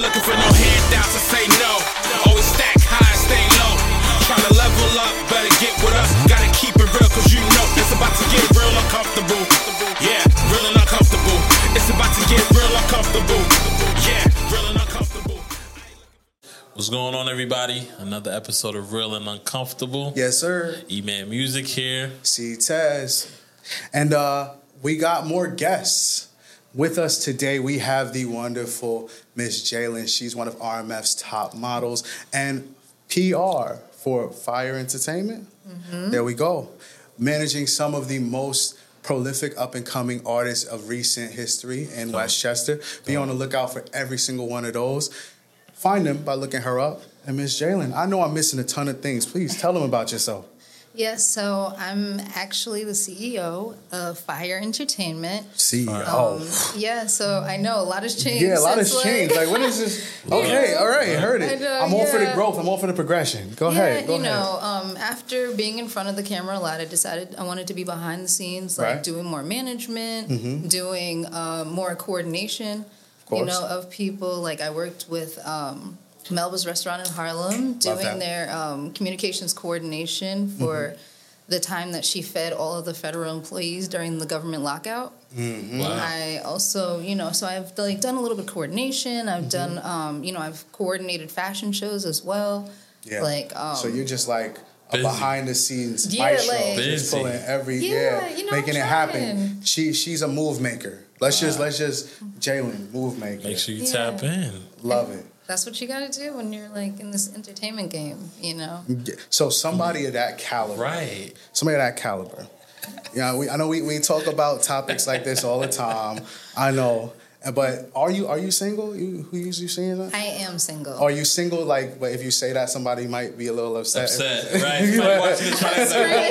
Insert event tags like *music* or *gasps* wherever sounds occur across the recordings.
ain't looking for no handouts to say no. Always stack high stay low. Trying to level up, better get with us. Gotta keep it real, cause you know it's about to get real uncomfortable. Yeah, real and uncomfortable. It's about to get real uncomfortable. Yeah, real and uncomfortable. What's going on, everybody? Another episode of Real and Uncomfortable. Yes, sir. E Man Music here. Ctez. And uh we got more guests. With us today, we have the wonderful Miss Jailyn. She's one of RMF's top models and PR for Fire Entertainment. Mm-hmm. There we go. Managing some of the most prolific up and coming artists of recent history in Westchester. Be on the lookout for every single one of those. Find them by looking her up. And Miss Jailyn, I know I'm missing a ton of things. Please tell them about yourself. Yes, so I'm actually the CEO of Fire Entertainment. CEO. Um, yeah, so I know a lot has changed. Yeah, a lot has changed. Like, what is this? *laughs* Okay, all right, I heard it. Know, I'm all for the growth. I'm all for the progression. Go yeah, ahead. Go you ahead. know, um, after being in front of the camera a lot, I decided I wanted to be behind the scenes, like Right. Mm-hmm. doing more management, doing uh, more coordination, you know, of people. Like I worked with um, Melba's Restaurant in Harlem. Mm-hmm. doing their um, communications coordination for the time that she fed all of the federal employees during the government lockout. Mm-hmm. Wow. I also, you know, so I've like done a little bit of coordination. I've Mm-hmm. done, um, you know, I've coordinated fashion shows as well. yeah. Like, um, so you're just like a Busy. behind the scenes Yeah, maestro, like- just pulling every Yeah, yeah, you know, making it happen. She she's a move maker. Let's just let's just Jailyn move maker. Make sure you Yeah. tap in. Love it. That's what you got to do when you're like in this entertainment game, you know. So somebody of that caliber, Right. somebody of that caliber. Yeah, we, I know we, we talk about topics like this all the time. I know, but are you are you single? You who usually saying that? I am single. Are you single? Like, but if you say that, somebody might be a little upset. Upset, *laughs* right? Somebody watching this trying to say,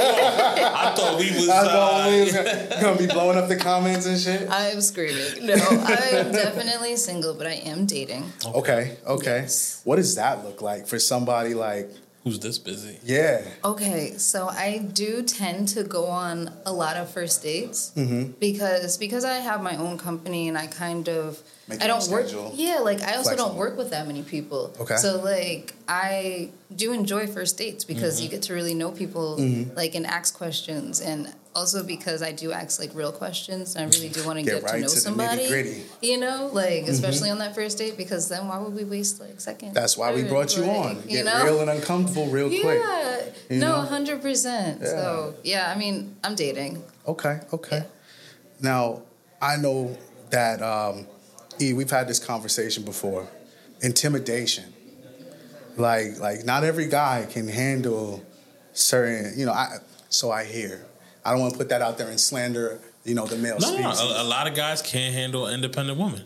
I thought we was. I thought we was Uh, gonna, *laughs* gonna be blowing up the comments and shit. I'm screaming. No, *laughs* I'm definitely single, but I am dating. Okay, okay. Yes. What does that look like for somebody like? Who's this busy? Yeah, Okay, so I do tend to go on a lot of first dates Mm-hmm. because because I have my own company and I kind of Make I don't work. Yeah, like I also Flexible. don't work with that many people. Okay. So like I do enjoy first dates because Mm-hmm. you get to really know people like and ask questions and also because I do ask like real questions and I really do want to Get get, right to know to somebody. You know, like especially on that first date because then why would we waste like seconds? that's why we brought you like, on. you Get know? real and uncomfortable real quick. Yeah. You no, hundred percent. So yeah, I mean, I'm dating. Okay, okay. Now I know that um, E. We've had this conversation before. Intimidation, like like not every guy can handle certain. You know, I so I hear. I don't want to put that out there and slander. You know, the male No, no, species. no. A, a lot of guys can't handle independent women.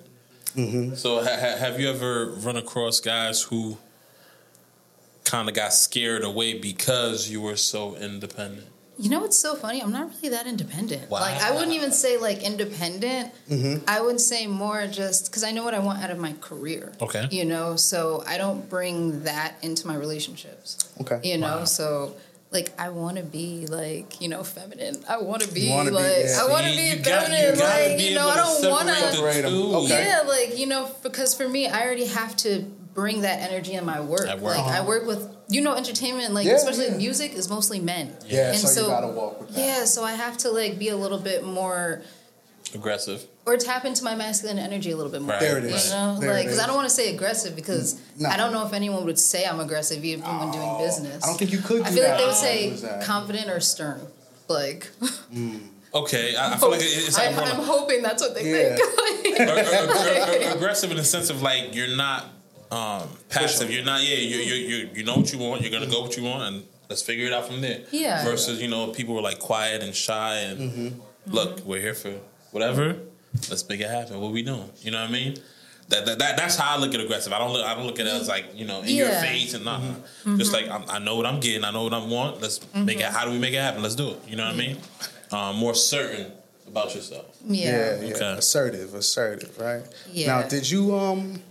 Mm-hmm. So, ha- ha- have you ever run across guys who kind of got scared away because you were so independent? You know what's so funny? I'm not really that independent. Wow. Like I wouldn't even say like independent. Mm-hmm. I would say more just because I know what I want out of my career. Okay. You know, so I don't bring that into my relationships. Okay. You know, Wow. so. Like I want to be like you know feminine. I want to be You wanna be- like yeah. I want to be you feminine. you gotta like be you know, I don't want to. the Separate 'em. two. Okay. Yeah, like you know, because for me, I already have to bring that energy in my work. At work. Like I uh-huh. work with, you know, entertainment, like Yeah, especially yeah. music, is mostly men. Yeah, and so you gotta walk with that. Yeah, so I have to like be a little bit more, Aggressive. Or tap into my masculine energy a little bit more. Right, There it is. You know, There like because I don't want to say aggressive because No. I don't know if anyone would say I'm aggressive even when doing business. I don't think you could. I feel that. like they would say that? confident or stern. Like Okay, I, I feel like it- it's I, like more I'm hoping that's what they Yeah. think. ag- ag- *laughs* ag- aggressive in the sense of like you're not um, passive. You're not. Yeah, you you you you know what you want. You're gonna go what you want, and let's figure it out from there. Yeah. Versus you know people were like quiet and shy and Mm-hmm. look, we're here for whatever. Let's make it happen. What we doing? You know what I mean? That, that, that that's how I look at aggressive. I don't look I don't look at it as like you know in your face and nah. Mm-hmm. Just like I'm, I know what I'm getting. I know what I want. Let's make it. How do we make it happen? Let's do it. You know what I mean? Um, more certain about yourself. Yeah. Yeah, yeah. Okay. Assertive, assertive, right? Yeah. Now, did you um?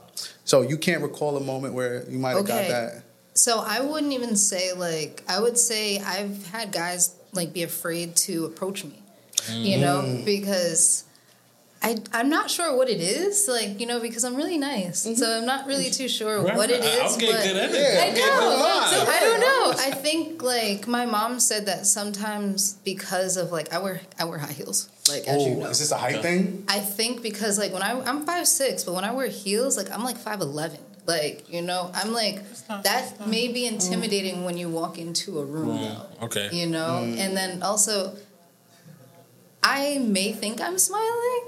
So you can't recall a moment where you might have got that. So I wouldn't even say like I would say I've had guys like be afraid to approach me. You know, Mm. because I I'm not sure what it is, like you know, because I'm really nice, so mm-hmm. I'm not really too sure Right, what it is. I'll get but good energy. Yeah. I I'll get know. So I don't know. I think like my mom said that sometimes because of like I wear I wear high heels, like as you Oh, know. is this a height thing? I think because like when I I'm five six, but when I wear heels, like I'm like five eleven. Like you know, I'm like that may be mm. intimidating when you walk into a room. Mm, though Okay. you know mm. and then also i may think i'm smiling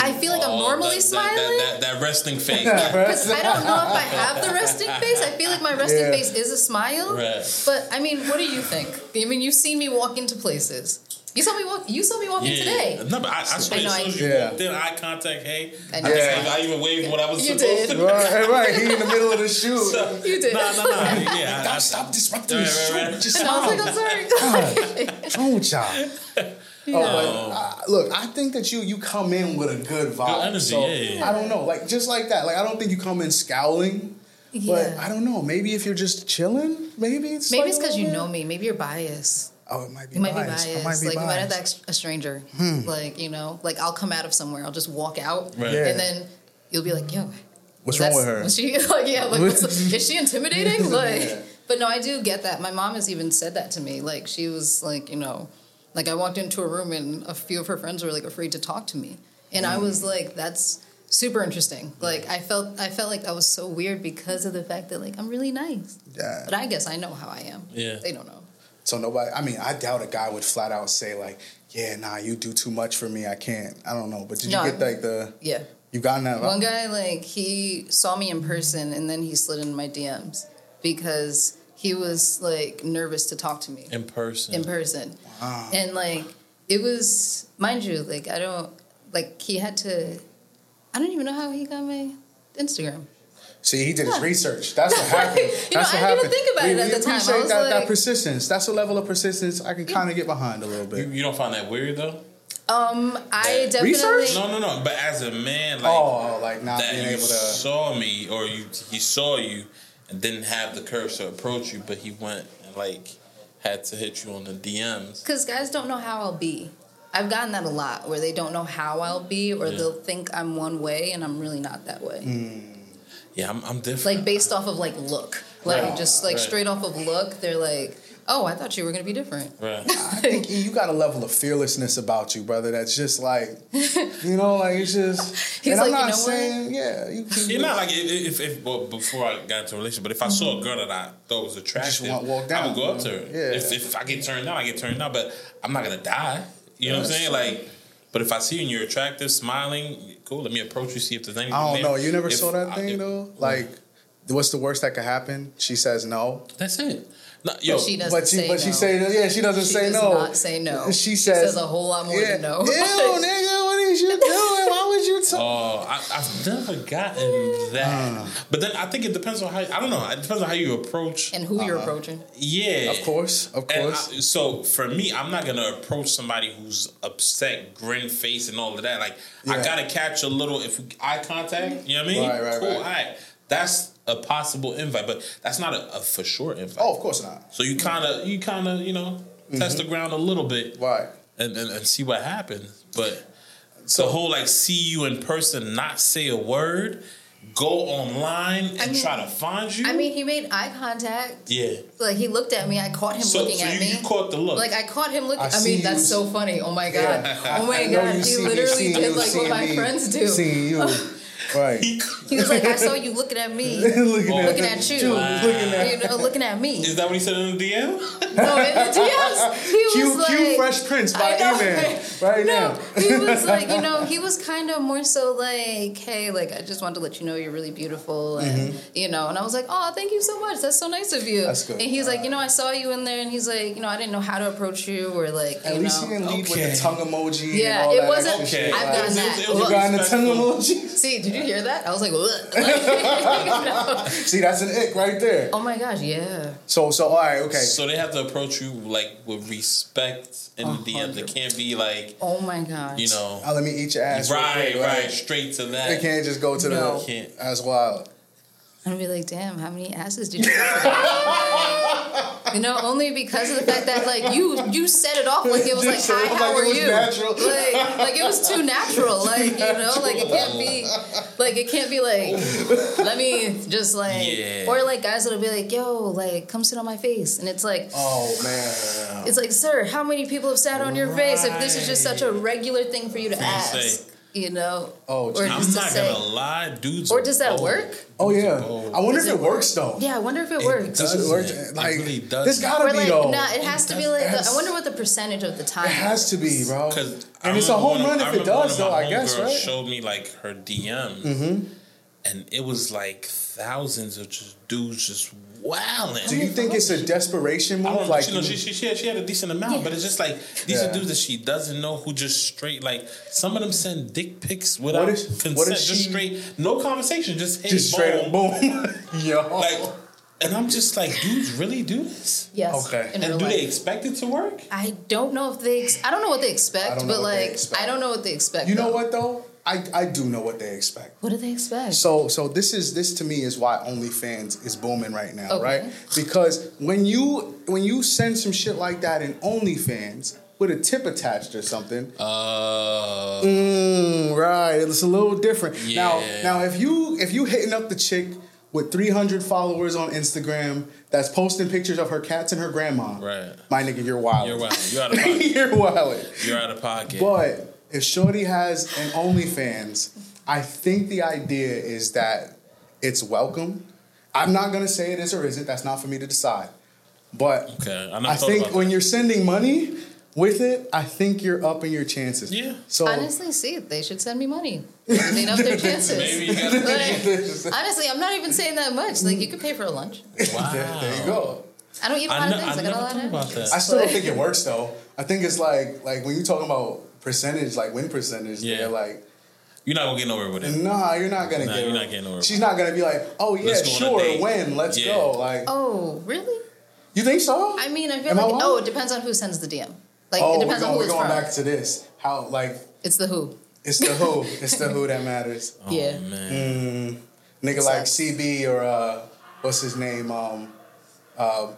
i mm. feel like i'm Oh, normally that, that- smiling That, that, that resting face. because i don't know if i *laughs* have the resting face i feel like my resting Yeah. face is a smile Right. but i mean what do you think i mean you've seen me walk into places you saw me walk you saw me walking today No, but I, I swear, I know as soon as you Yeah. walked in, eye contact, hey. I I, know. think Yeah. I even waved what I was You supposed did. to. Right, right. He in the middle of the *laughs* shoot. you did No, no, no. Yeah, I, I, stop disrupting Right, the right, shoot. right. Just and I was like, I'm sorry What's wrong with y'all? *laughs* Oh, but, uh, look, I think that you you come in with a good vibe. Good energy, so, yeah, yeah, yeah. I don't know, like just like that. Like I don't think you come in scowling. But I don't know. Maybe if you're just chilling, maybe it's maybe like it's because you know me maybe you're biased Oh, it might be You might biased. be I biased. might be like you might have biased. that a stranger. Like you know, like I'll come out of somewhere. I'll just walk out, Right. Yeah. and then you'll be like, "Yo, What's wrong with her? Was she *laughs* like, yeah, like, what's, *laughs* is she intimidating? Like, Yeah. but no, I do get that. My mom has even said that to me. Like, she was like, you know, like I walked into a room and a few of her friends were like afraid to talk to me, and I Mm. was like, that's super interesting. Like, I felt, I felt like I was so weird because of the fact that like I'm really nice, Yeah. but I guess I know how I am. Yeah. they don't know. So nobody. I mean, I doubt a guy would flat out say like, "Yeah, nah, you do too much for me. I can't." I don't know. But did No, you get like the? Yeah. You got that? One guy, like, he saw me in person and then he slid into my DMs because he was, like, nervous to talk to me in person. in person. Wow. And, like, it was, mind you, like, I don't, like, he had to, I don't even know how he got my Instagram. See, he did his research. That's what *laughs* happened. You know, That's what I didn't even think about we, it at we the time. I appreciate was that, that like- persistence. That's a level of persistence I can kind of get behind a little bit. you don't find that weird though? Um, I That- definitely. Research? No, no, no. But as a man, like oh, like not being able to. saw me or you he saw you and didn't have the courage to approach you, but he went and like had to hit you on the DMs. Because guys don't know how I'll be. I've gotten that a lot where they don't know how I'll be or Yeah. they'll think I'm one way and I'm really not that way. Mm. Yeah, I'm, I'm different. like based off of like look like Right. just like Right. straight off of look they're like oh i thought you were gonna be different right. I *laughs* think you got a level of fearlessness about you, brother. That's just like, you know, like it's just. *laughs* He's and I'm like, you not know what? saying, yeah, you can. You're not like if, if, if well, before I got into a relationship, but if I saw a mm-hmm. girl that I thought was attractive, want- walk I would go up to her. yeah. If, if I get turned down, I get turned down, but I'm not gonna die. You know what I'm That's saying? Like, but if I see you and you're attractive, smiling, cool. Let me approach you, see if there's anything. I don't there. know. You never If saw that I- thing if- though. Like, what's the worst that could happen? She says no, That's it. No, yo, But she doesn't but she, say but she no. say yeah, she doesn't she say does no. not say no She she says, says a whole lot more yeah, than no Ew, *laughs* nigga, what is you doing? Why would you talk? Oh, I, I've never gotten that. But then I think it depends on how I don't know. It depends on how you approach. and who Uh-huh. you're approaching yeah, Of course, of course. I, so for me, I'm not gonna approach somebody who's upset, grin face, and all of that. Like I gotta catch a little if we, eye contact. You know what I mean? Right, right, cool. right. All right, that's a possible invite, but that's not a, a for sure invite. oh, of course not. So you kind of, you kind of, you know, test the mm-hmm. ground a little bit Right. and, and, and see what happens. But So- the whole like see you in person, not say a word, go online and I mean- try to find you. i mean he made eye contact yeah. like he looked at me i caught him So, looking so at you, me you caught the look. like I caught him looking. I I, mean, that's so funny. Oh my god. Yeah. Oh my *laughs* god. He literally did like what my me, friends do. Seeing you. *laughs* Right. *laughs* *laughs* He was like, I saw you looking at me, looking, *laughs* Oh. looking at you, Looking at you know, looking at me. Is that what he said in the DM? No, in the DMs, he was Q, like, Q Fresh Prince by I email right? right no, now. he was like, you know, he was kind of more so like, hey, like, I just wanted to let you know you're really beautiful, and you know, and I was like, oh, thank you so much, that's so nice of you. Mm-hmm. That's good. And he's like, you know, I saw you in there, and he's like, you know, I didn't know how to approach you, or like, At you least know. you didn't lead with Okay. the tongue emoji. Yeah, and all it that wasn't- Okay. I've Like, gotten It was- that. it was You got in the tongue respectful. emoji. See, did you hear that? I was like, "Ugh." *laughs* *laughs* See, that's an ick right there. oh my gosh, yeah. So, so all right, okay. So they have to approach you like with respect in the A DMs. It can't be like Oh my gosh. you know, Uh, let me eat your ass. real right, quick, right, straight to that. They can't just go to No. the. Can't. That's wild. I'm gonna be like, damn, how many asses did you? *laughs* You know, only because of the fact that like you you set it off like it was like Just so- hi, like how it are was you? natural. Like like it was too natural. Like you know, like it can't be like it can't be like let me just like Yeah. or like guys that'll be like yo like come sit on my face and it's like Oh man. it's like sir how many people have sat on your face if this is just such a regular thing for you to you to ask say. You know Oh, or. I'm not say gonna lie, dudes. or does that bold. work Oh yeah. Oh. I wonder Does if it it works though. yeah I wonder if it It works Does it work? doesn't. Like, it really does. this gotta or be like though. nah it has to be like has- I wonder what the percentage of the time It has to be, bro. Because And it's a home run if it does, though. I guess, right? Showed me like her DM, Mm-hmm. And it was like thousands of just dudes just wilding. Do you oh think it's a desperation I move? don't. Like, She, know, she, she, she, had, she had a decent amount, but it's just like these Yeah. are dudes that she doesn't know who just straight like some of them send dick pics without What if- consent, what if just she- straight, no conversation, just hey, just straight up boom. boom. *laughs* Yo. Like, and I'm just like, dudes really do this, yes Okay. and do life. they expect it to work? I don't know if they. Ex- I don't know what they expect, but what they like expect. I don't know what they expect. you know though. what though? I, I do know what they expect. What do they expect? So so this is this to me is why OnlyFans is booming right now, Okay. right? Because when you when you send some shit like that in OnlyFans with a tip attached or something, Uh, mm, right, it's a little different. Now now if you if you hitting up the chick with 300 followers on Instagram that's posting pictures of her cats and her grandma, Right. My nigga, you're wild. You're wild. You're out of *laughs* pocket. you're wild. You're out of pocket. But if Shorty has an OnlyFans, I think the idea is that it's welcome. I'm not gonna say it is or isn't. That's not for me to decide. But Okay, I I think when that. you're sending money with it, I think you're upping your chances. Yeah. So Honestly, see, they should send me money. They'd up their *laughs* chances. Maybe you Like, honestly, I'm not even saying that much. Like you could pay for a lunch. wow. there, there you go. I don't eat a I, lot ne- of I things. I, never got a lot thought of about allergies. I still don't think it works though. I think it's like like when you're talking about percentage, like win percentage, Yeah. they're like You're not gonna get nowhere with it. Nah, you're not gonna Nah, get. you're her. not getting nowhere. She's not gonna be like, oh yeah, Let's go on a sure, date. when, let's Yeah. go. Like, Oh, really? you think so? I mean, I feel Am like wrong? oh, it depends on who sends the DM. Like oh, it we're depends on going, who we're going from. back to this. How like It's the who. it's the who, *laughs* it's the who that matters. Oh, Yeah. man. Mm, nigga like CB or uh, what's his name? Um, uh,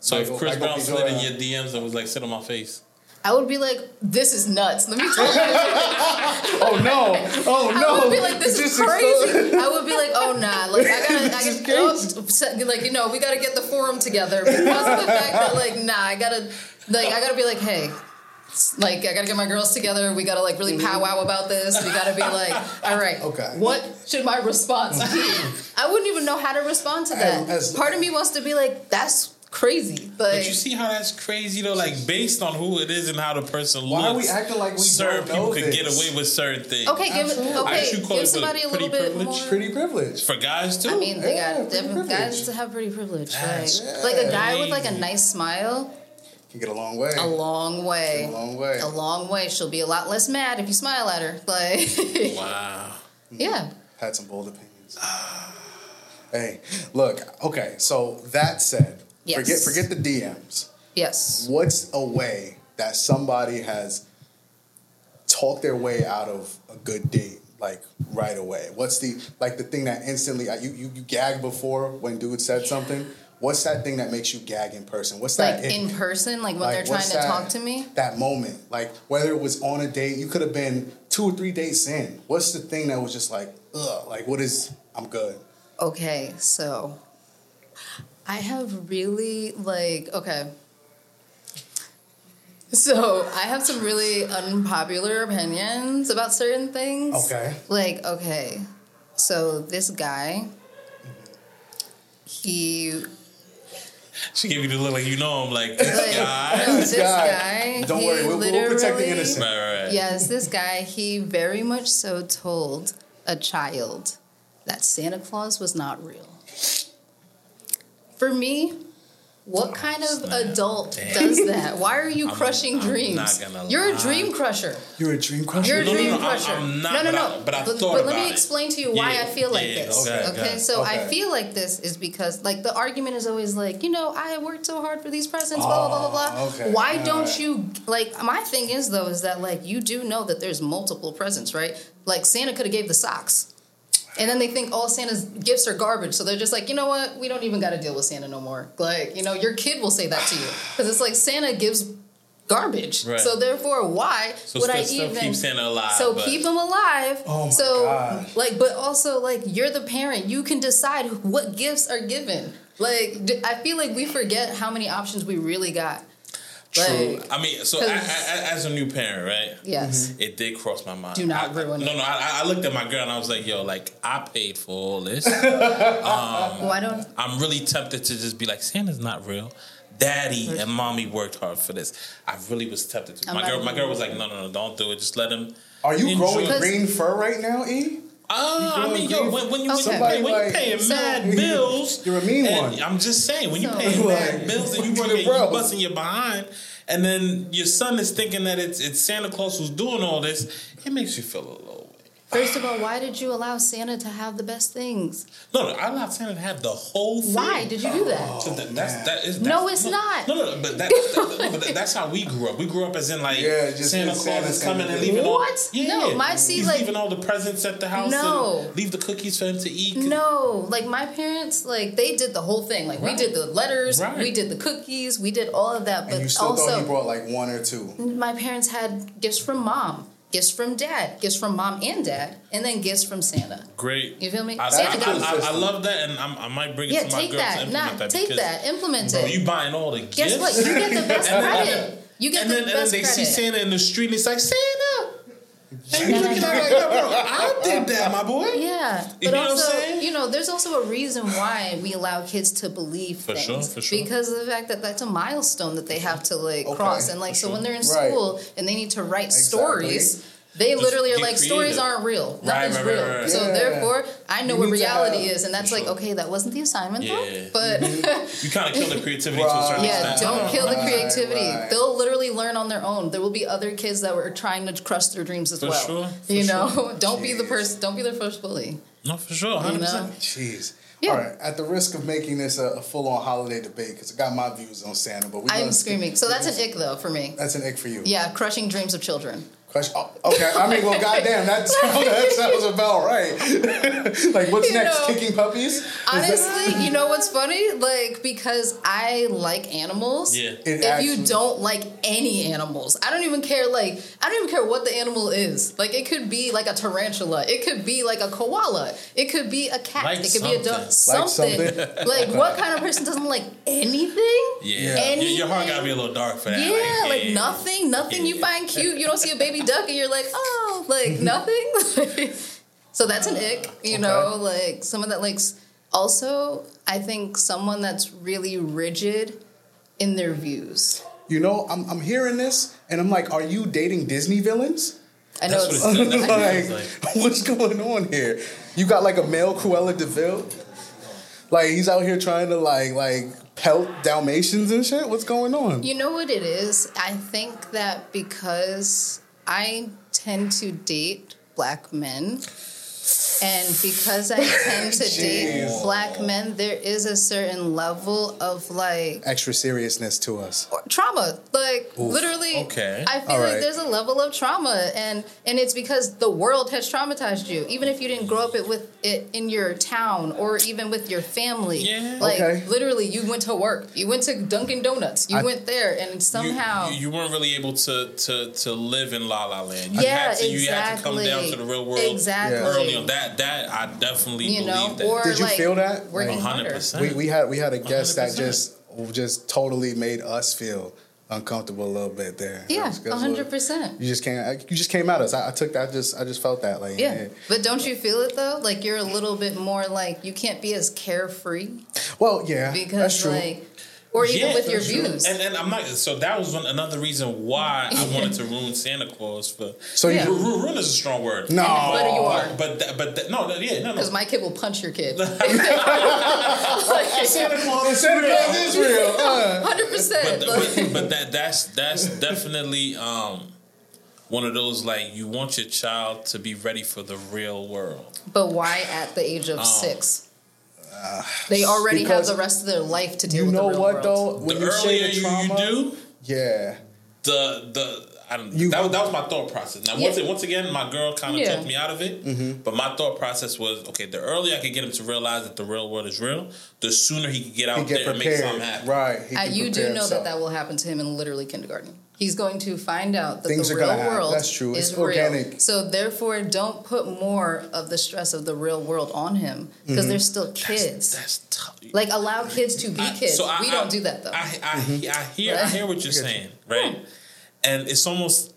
So Michael- if Chris Michael Brown slid in your DMs and was like, "Sit on my face," I would be like, this is nuts. Let me tell you. *laughs* oh no, oh no, I would be like, this It's is crazy. *laughs* I would be like, oh nah, like I gotta, I gotta, oh, like you know, we gotta get the forum together because of the fact that like, nah, I gotta, like, I gotta be like, hey. Like I gotta get my girls together. We gotta like really powwow about this. We gotta be like, all right, Mm-hmm. Okay. What should my response be? *laughs* I wouldn't even know how to respond to that. As- Part of me wants to be like, that's crazy. but Like, you see how that's crazy though. Like based on who it is and how the person looks. Why are we looks, acting like we certain don't people know could this? get away with certain things. okay, give Absolutely. I okay, should call give it somebody a pretty little bit privilege. more. Pretty privilege For guys too. I mean, they Yeah, got pretty different guys to have pretty privilege. That's Like, like a guy with like a nice smile, Can get a long way. a long way. A long way. A long way. She'll be a lot less mad if you smile at her. Like, *laughs* wow. Mm-hmm. yeah. Had some bold opinions. *sighs* hey, look. Okay, so that said, Yes. forget forget the DMs. Yes. What's a way that somebody has talked their way out of a good date, like right away? What's the like the thing that instantly you you, you gag before when dude said something? What's that thing that makes you gag in person? What's that Like in person, like when like, they're trying to that- talk to me. That moment, like whether it was on a date, you could have been two or three dates in. What's the thing that was just like, ugh, like what is? I'm good. Okay, so I have really like okay. So I have some really unpopular opinions about certain things. Okay. Like, okay. So this guy he She gave you the look like you know him. Like this like, guy. no, This this guy. guy, Don't he worry, we'll- we'll protect the innocent. Right, right, right. Yes, this guy, he very much so told a child that Santa Claus was not real. For me, what kind of snap. adult Damn. does that? Why are you *laughs* I'm- crushing I'm dreams? not gonna You're a dream crusher. You're a dream crusher. You're a No, no, dream no, crusher. I'm not, no, no, but no. I- but I but, thought but let me it. explain to you why Yeah, I feel like yeah, this. okay, Okay, okay. so I feel like this is because like the argument is always like, you know, I worked so hard for these presents, blah blah blah blah blah. Oh, okay. Why All don't right. you like? My thing is though is that like you do know that there's multiple presents, right? Like Santa could have gave the socks. And then they think all Santa's gifts are garbage. So they're just like, you know what? We don't even got to deal with Santa no more. Like, you know, your kid will say that to you. Because it's like Santa gives garbage. Right. So therefore, why So would still, I still even keep Santa alive. so but keep them alive. Oh my so God. like, but also like you're the parent. You can decide what gifts are given. Like I feel like we forget how many options we really got. True. Like, I mean, so I, 'cause- I, as a new parent, right? yes. Mm-hmm. It did cross my mind. Do not I, ruin No, it. no. I, I looked at my girl and I was like, "Yo, like I paid for all this. *laughs* Um, Why don't I'm really tempted to just be like, Santa's not real. Daddy and mommy worked hard for this. I really was tempted to. I'm my girl, my girl was like, "No, no, no, don't do it. Just let him." Are you enjoy- growing green fur right now, E? Uh, I mean, yo, when, when you Okay. when, you pay, when Somebody you paying like- mad So- bills, You're a mean one. I'm just saying, when you So- paying mad bills and you *laughs* to working, you bro. busting your behind, and then your son is thinking that it's it's Santa Claus who's doing all this, it makes you feel a little. way. First of all, why did you allow Santa to have the best things? No, no, I allowed Santa to have the whole thing. Why did you do that? So that, that's that is No, that's- it's not. No, no, but, that, that- but that's how we grew up. We grew up as in like Yeah, just Santa Claus Santa, is coming and leaving all. What? Yeah, No, my- see, he's like- leaving all the presents at the house. No. and leave the cookies for him to eat. No, like my parents, like they did the whole thing. Like Right. we did the letters, Right. we did the cookies, we did all of that. And But you still thought he brought like one or two. my parents had gifts from mom, gifts from dad, gifts from mom and dad, and then gifts from Santa. Great. You feel me? I, Santa I, got- I, I love that, and I'm, I might bring it Yeah, to my take girls to that. implement Nah, that. take that. Implement Bro, it. you buying all the gifts. Guess what? You get the *laughs* best And credit. You get and the then, and then best they see. Santa in the street, and it's like Santa. And you looking at like, yo, bro, I did that, my boy. Yeah, You but know what I'm also, saying? you know, there's also a reason why we allow kids to believe For things sure, for sure. because of the fact that that's a milestone that they have to like Okay, cross, and like so sure. when they're in Right. school and they need to write Exactly. stories. They Just literally are get like stories aren't real. Right, Nothing's right, right, real. right, right. So Yeah. therefore, I know You what reality have- is, and that's For like sure. okay, that wasn't the assignment Yeah. though. But *laughs* You kind of kill the creativity to a certain yeah, extent. don't kill the *laughs* creativity. right. They'll literally learn on their own. There will be other kids that were trying to crush their dreams as For well. sure, for you sure. know, *laughs* don't be the person. Don't be the first bully. No, for sure, hundred You know? Jeez. Yeah. All right. At the risk of making this a, a full-on holiday debate, because I got my views on Santa, but we I'm gonna- screaming. So that's an ick though for me. That's an ick for you. Yeah, crushing dreams of children. Question. Oh, okay. I mean, well, goddamn, that *laughs* sounds, that sounds about right. *laughs* like, what's You next? know, Kicking puppies? Is that- Honestly, you know what's funny? Like because I like animals. Yeah. It if actually- you don't like any animals, I don't even care. Like I don't even care what the animal is. Like it could be like a tarantula. It could be like a koala. It could be a cat. Like it could be a dog. Like Something. something. *laughs* Like what kind of person doesn't like anything? Yeah, Anything? Your, your heart gotta be a little dark for that. Yeah, like yeah. nothing, nothing you find cute. You don't see a baby duck and you're like, oh, like *laughs* nothing. *laughs* so that's an uh, ick, you know, like someone that likes. Also, I think someone that's really rigid in their views. You know, I'm, I'm hearing this, and I'm like, are you dating Disney villains? I know That's it's. what it- that's what it like, like. *laughs* what's going on here? You got like a male Cruella de Vil? Like he's out here trying to like like pelt Dalmatians and shit. What's going on? You know what it is? I think that because I tend to date black men, and because I *laughs* tend to date black men, there is a certain level of like Extra seriousness to us. trauma. Like literally, Okay. I feel All like right. there's a level of trauma, and and it's because the world has traumatized you. Even if you didn't grow up it with it in your town or even with your family. Yeah. Like Okay. literally, you went to work, you went to Dunkin' Donuts, you I- went there, and somehow. you, you weren't really able to to to live in La La Land. You yeah, had to, exactly. You had to come down to the real world Exactly. early on. That that I definitely You know, believe that. or Did you like feel that? One hundred percent. We we had we had a guest that 100%. just just totally made us feel uncomfortable a little bit there. Yeah, That's- that's hundred what- percent. You just came you just came at us. I, I took that just I just felt that like Yeah, but don't you feel it though? Like you're a little bit more like you can't be as carefree Well, yeah, because that's true. like, or even Yeah, with your that's true. views. And and I'm not. So that was one, another reason why I wanted to ruin Santa Claus for. So Yeah. you Ru- ruin is a strong word. no, But you are. But that, but that, no, that, yeah, no, no. Because my kid will punch your kid. *laughs* Santa Claus, Santa Claus is real. Uh, but, Hundred percent. but, but that that's that's definitely um one of those like you want your child to be ready for the real world. But why at the age of Um, six? They *sighs* already have the rest of their life to deal you with know the real what world. though? When the you earlier say the you, trauma, you do, yeah, the the I don't. You- that, was- that was my thought process. Now, once Yeah. once again, my girl kind of Yeah. took me out of it. But my thought process was, okay, the earlier I could get him to realize that the real world is real, the sooner he could get out He get there and make something prepared, happen. right? He Uh, you do know himself. that that will happen to him in literally kindergarten. He's going to find out that Things the are real gonna world That's true. is It's real. organic. So therefore, don't put more of the stress of the real world on him because Mm-hmm. they're still kids. That's tough. like allow kids to be I- kids. so I- we I- don't do that though. I, I, Mm-hmm. I hear I hear what you're saying, right? And it's almost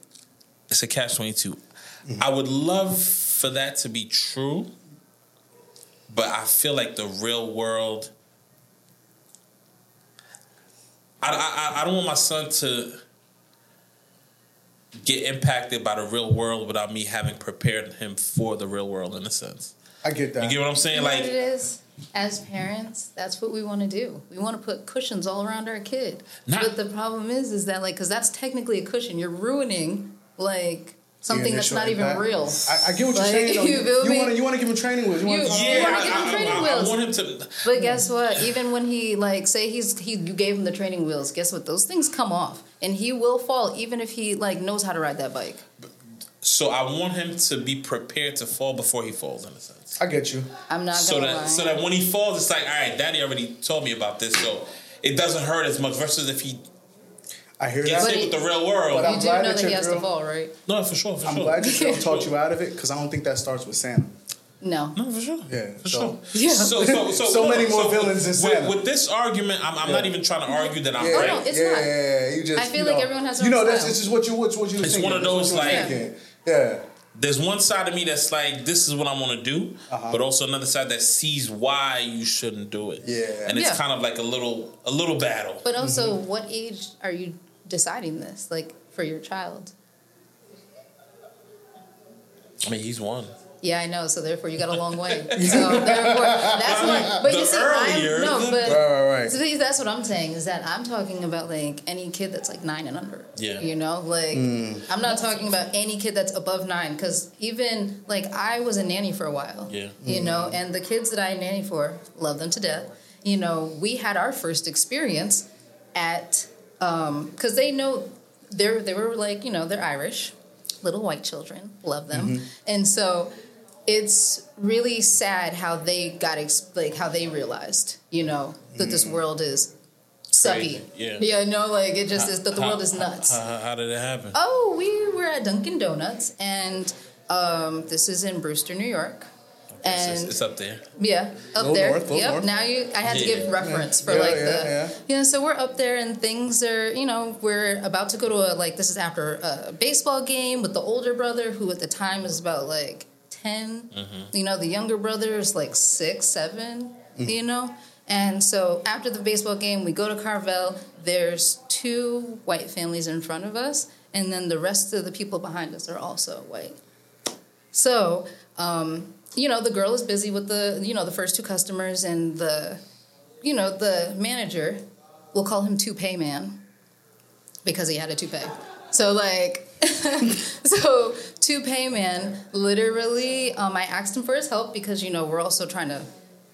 it's a catch twenty Mm-hmm. I would love for that to be true, but I feel like the real world. I, I, I don't want my son to get impacted by the real world without me having prepared him for the real world in a sense. I get that. You get what I'm saying? You know Like what it is? As parents, that's what we want to do. We want to put cushions all around our kid. Not- but the problem is, is that like, because that's technically a cushion. You're ruining like something that's initial not even real. I, I get what you're saying. *laughs* Though. you You, want to you want to give him training wheels. You want You- to yeah, wanna I, give him training I- I want him to. But guess what? Even when he like say he's he you gave him the training wheels, guess what? Those things come off, and he will fall even if he like knows how to ride that bike. So I want him to be prepared to fall before he falls, in a sense. I get you. I'm not So gonna that lie. so that when he falls, it's like, all right, Daddy already told me about this, so it doesn't hurt as much. Versus if he I hear gets that. But hit with the real world. But you I'm do glad know that that he has girl- to fall, right? no, for sure, for I'm sure. glad your girl talked you out of it because I don't think that starts with Santa. No. No, for sure. Yeah, for so- sure. *laughs* Yeah. So, so, so, So many more so villains than with, Santa. with this argument, I'm, I'm not even trying to argue that I'm Yeah, right. Oh, no, it's yeah, not. yeah, yeah. You just, I feel you like know, everyone has their You know, that's style. it's just what you what, what you. It's thinking. one of those, like- thinking. yeah. There's one side of me that's like, this is what I want to do, Uh-huh. but also another side that sees why you shouldn't do it. Yeah. and it's Yeah. kind of like a little a little battle. But also, Mm-hmm. what age are you deciding this? Like for your child? I mean, he's one. Yeah, I know. So therefore, you got a long way. *laughs* So therefore, that's what. But The you see, earlier, I'm no, but Right, right, right. So see, that's what I'm saying is that I'm talking about like any kid that's like nine and under. Yeah. You know, like Mm. I'm not talking about any kid that's above nine because even like I was a nanny for a while. Yeah. You know, Mm-hmm. and the kids that I nanny for, love them to death. You know, we had our first experience at because they know they're they were like you know they're Irish, little white children, love them, Mm-hmm. and so it's really sad how they got ex- like how they realized you know that this world is sucky. Yeah. yeah, no, like it just is that the How- world is nuts. How, how did it happen? Oh, we were at Dunkin' Donuts, and um, this is in Brewster, New York. And it's, it's up there. yeah, up there. north, yep. north. Now you, I had to Yeah. give reference for Yeah, like yeah, the, yeah. So we're up there, and things are, you know, we're about to go to a like this is after a baseball game with the older brother, who at the time is about like 10 Mm-hmm. You know, the younger brother is like six, seven. Mm. You know, and so after the baseball game, we go to Carvel. There's two white families in front of us, and then the rest of the people behind us are also white. So, um, you know, the girl is busy with the, you know, the first two customers and the, you know, the manager, we'll call him Toupee Man because he had a toupee. So, like, *laughs* so Toupee Man, literally, um, I asked him for his help because, you know, we're also trying to,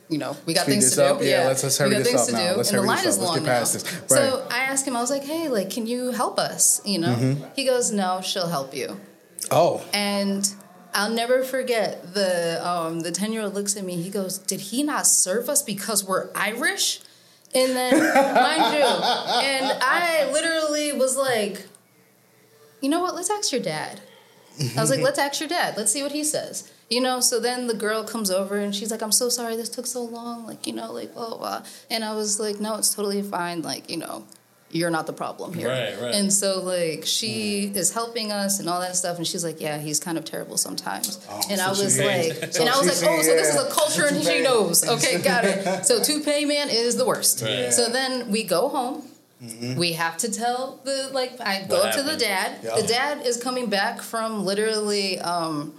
you know, we got Speed things to up? do. Yeah, let's- let's hurry we got this things up to now. do, Let's and the line is long now. Right. So I asked him, I was like, hey, like, can you help us? You know, Mm-hmm. he goes, no, she'll help you. Oh, And I'll never forget the um, the ten year old looks at me. He goes, "Did he not serve us because we're Irish?" And then, mind you, and I literally was like, "You know what? Let's ask your dad." I was like, *laughs* "Let's ask your dad. Let's see what he says." You know. So then the girl comes over and she's like, "I'm so sorry this took so long." Like, you know, like blah blah. blah. And I was like, "No, it's totally fine. Like, you know." You're not the problem here. Right, right. And so like she is helping us and all that stuff and she's like yeah he's kind of terrible sometimes Oh, and so I was like so *laughs* and I was like oh so this is a culture and *laughs* she knows okay got it so toupee man is the worst Right. so then we go home we have to tell the like I go What up to the dad Yeah. the dad is coming back from literally um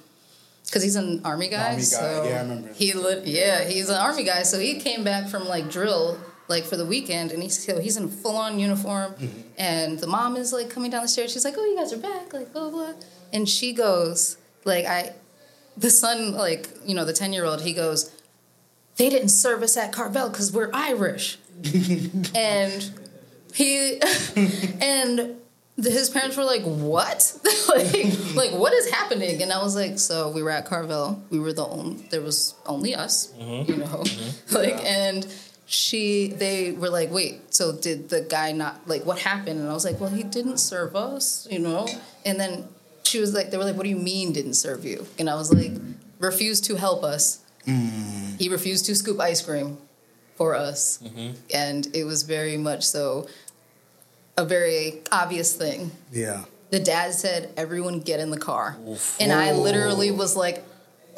because he's an army guy, Army guy, so yeah, I remember. he lit, yeah he's an army guy, so he came back from like drill like for the weekend, and he's so he's in full on uniform, Mm-hmm. and the mom is like coming down the stairs. She's like, "Oh, you guys are back!" Like blah blah, and she goes like I, the son like you know the ten year old he goes, they didn't serve us at Carvel because we're Irish, *laughs* and he *laughs* and his parents were like, "What? *laughs* like, like what is happening?" And I was like, "So we were at Carvel. We were the only. There was only us, mm-hmm. you know, mm-hmm. *laughs* like and." She, they were like, wait, so did the guy not, like, what happened? And I was like, well, he didn't serve us, you know? And then she was like, they were like, what do you mean didn't serve you? And I was like, refused to help us. Mm. He refused to scoop ice cream for us. And it was very much so a very obvious thing. Yeah. The dad said, "Everyone get in the car," and I literally was like,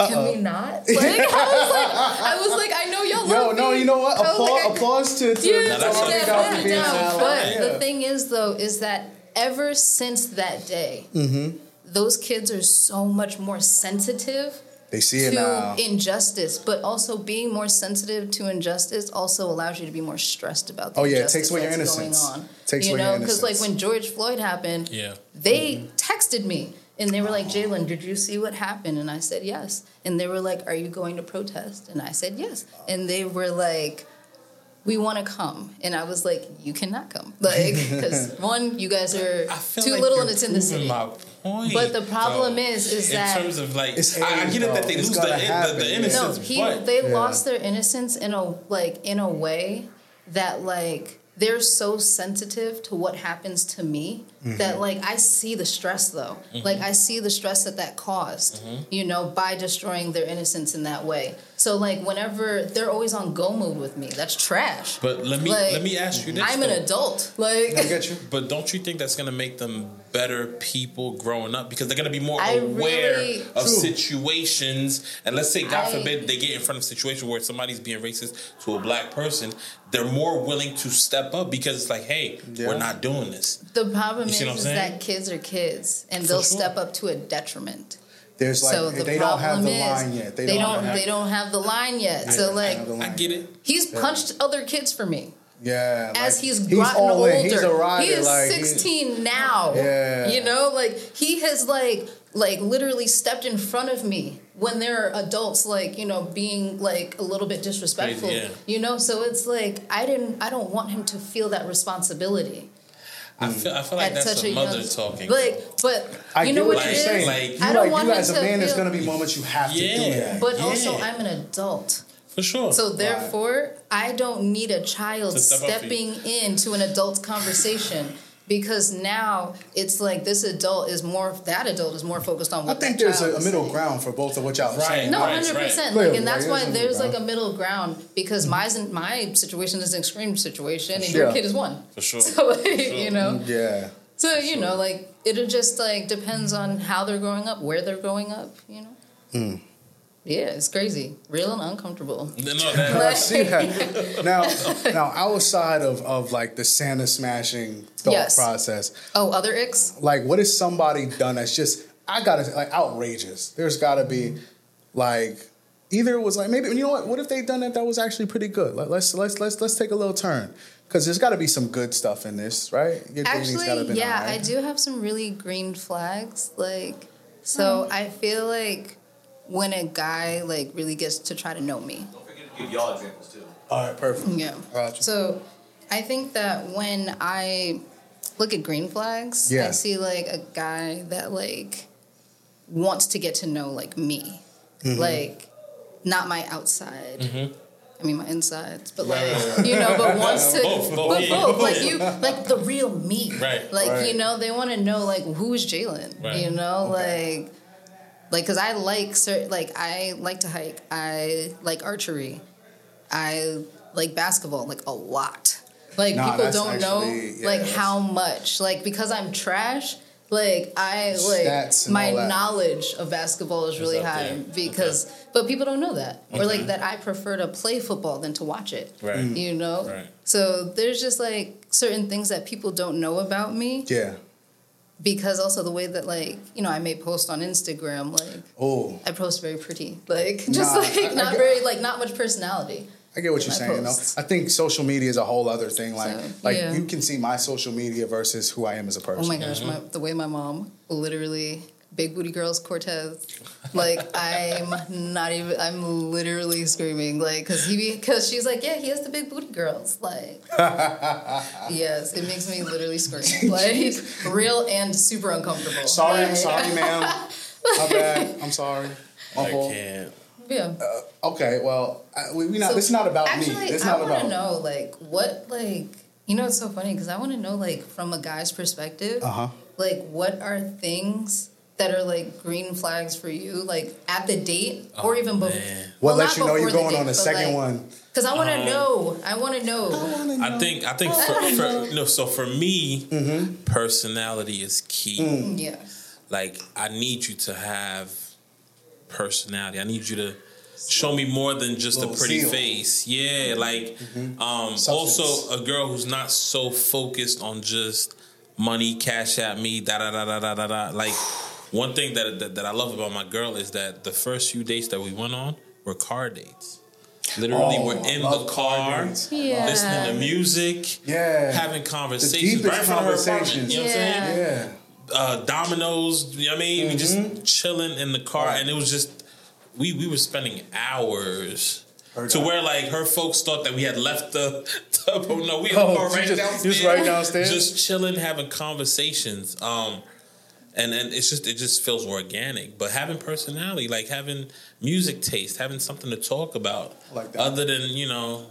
"Can we not?" *laughs* Like, I was like, "I was like, I know y'all No, love no, me." you know what? I Applause, like, applause to, to, Yeah, to that's all yeah, guys being down. But yeah. the thing is, though, is that ever since that day, Mm-hmm. those kids are so much more sensitive They see it to now. injustice, but also being more sensitive to injustice also allows you to be more stressed about the Oh, yeah, it injustice takes away your that's going innocence. on. Takes you away know, because like when George Floyd happened, Yeah. they mm-hmm. texted me and they were like, Jailyn, did you see what happened? And I said, yes. And they were like, are you going to protest? And I said, yes. And they were like, we want to come. And I was like, you cannot come. *laughs* Like, because one, you guys are too like little and it's in the city. My point, But the problem though. is- is in that- terms of like, It's I, I get it that they It's lose the, gonna the, the innocence, No, he, but they Yeah. lost their innocence in a like in a way that like they're so sensitive to what happens to me Mm-hmm. that like I see the stress though. Like I see the stress that that caused, Mm-hmm. you know, by destroying their innocence in that way. So like whenever they're always on go mode with me, that's trash. but let me Like, let me ask you this: I'm an adult. Like I get *laughs* you. But don't you think that's going to make them better people growing up because they're going to be more I aware really- of True. situations? And let's say, God I- forbid, they get in front of a situation where somebody's being racist to a black person, they're more willing to step up because it's like, hey, Yeah. we're not doing this. the problem is, see what I'm is saying? that kids are kids and For they'll sure. step up to a detriment. There's like so the they don't have problem the is line yet. They, They, don't. have, they don't have the line yet. Yeah, so like I get it. he's punched other kids for me Yeah, as like, he's gotten all older. in. He's a rider. he is like, he- 16 now. Yeah. you know, like he has like like literally stepped in front of me when there are adults like you know being like a little bit disrespectful. Crazy, yeah. You know, so it's like I didn't. I don't want him to feel that responsibility. I feel, I feel like that's such a a mother young, talking. Like, but I you know what what you're saying. Like- you I don't like want you as a to man, there's gonna be moments you have to do Yeah. that. But Yeah. also, I'm an adult. For sure. So therefore, I don't need a child step up for you. stepping into an adult conversation because now it's like this adult is more that adult is more focused on I think that there's child a, a middle saying. ground for both of what y'all are Right. saying. No, hundred right. percent. Clearly, Like, and that's right, why there's a there's middle like a middle ground because my my situation is an extreme situation, and your kid is one. For sure. So *laughs* like, sure. you know, Yeah. so you know, like it just like depends on how they're growing up, where they're growing up. You know. Hmm. Yeah, it's crazy, real and uncomfortable. no, that, *laughs* I see that. *laughs* Now, now outside of, of like the Santa smashing thought Yes. process, Oh, other icks. like what has somebody done that's just I gotta like outrageous. There's gotta be like either it was like maybe you know what? What if they done that that was actually pretty good? Like, let's let's let's let's take a little turn because there's got to be some good stuff in this, right? Your dating's gotta Actually, been yeah, alright. I do have some really green flags. Like, hmm. so I feel like when a guy like really gets to try to know me, Don't forget to give y'all examples too. All right, perfect. yeah. Gotcha. So I think that when I look at green flags, Yeah. I see like a guy that like wants to get to know like me, Mm-hmm. like not my outside. I mean my insides, but like Right, right, right. you know, but *laughs* wants to Both, both, but yeah. both, like you, like the real me, Right. Like Right. you know, they want to know like who is Jailyn, Right. you know, Okay. like like because I like certain like I like to hike, I like archery, I like basketball like a lot. Like Nah, people don't know yeah, like how much like because I'm trash. Like I like my knowledge of basketball is really high there. because but people don't know that or like that I prefer to play football than to watch it. Right. You know. Right. So there's just like certain things that people don't know about me Yeah. Because also the way that like you know I may post on Instagram like Oh, I post very pretty like *laughs* just Nah, like I- I not get- very like not much personality. I get what you're saying. Though posts. I think social media is a whole other thing. Like, So, like yeah. you can see my social media versus who I am as a person. Oh my gosh, my, mm-hmm. the way my mom literally Big Booty Girls Cortez. Like I'm not even. I'm literally screaming like because he because she's like yeah he has the big booty girls like *laughs* yes it makes me literally scream like real and super uncomfortable. Sorry, Like, sorry, ma'am. *laughs* My bad. I'm sorry. My I can't. Yeah. Okay, well, I, we, we not. So, this is not about actually, me. It's I not want about. to know like what like you know it's so funny because I want to know like from a guy's perspective Uh huh. like what are things that are like green flags for you like at the date or Oh, even before man. What lets you know you're going on the the second one? because I want to Um, know I want to know I think I think for, for you know so for me, personality is key. Mm. yeah Like I need you to have personality. I need you to show me more than just a pretty zeal. face. Yeah, like um, also a girl who's not so focused on just money, cash at me, da da da da da da da. Like one thing that, that that I love about my girl is that the first few dates that we went on were car dates. Literally, Oh, we're in the car car. Yeah. listening to music, Yeah. having conversations, deepest right in front apartment. conversations. You know what I'm saying? Yeah. Yeah. uh, dominoes. You know what I mean? We just chilling in the car, Right. and it was just we we were spending hours. Heard to that. where like her folks thought that we had left the, *laughs* the oh no we had Oh, the right just- downstairs just right downstairs? just chilling having conversations um and and it's just it just feels organic but having personality like having music taste having something to talk about Like that. other than you know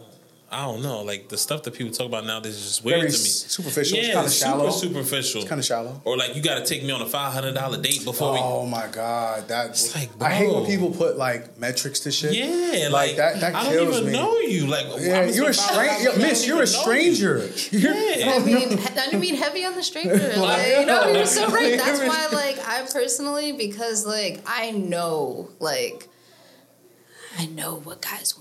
I don't know like the stuff that people talk about nowadays is just weird Very to me superficial. It's yeah kinda shallow. super superficial kind of shallow. or like you got to take me on a five hundred dollar date before we Oh my god, that's It's like, I hate when people put like metrics to shit. Yeah, like, like, that. That I don't kills even me. know you. Like, Yeah, I'm you're a stranger, I don't Miss. You're a stranger. *laughs* You're- Yeah. I mean, I mean, heavy on the *laughs* stranger. Like, you know, you're so right. *laughs* That's why, like, I personally, because, like, I know, like, I know what guys want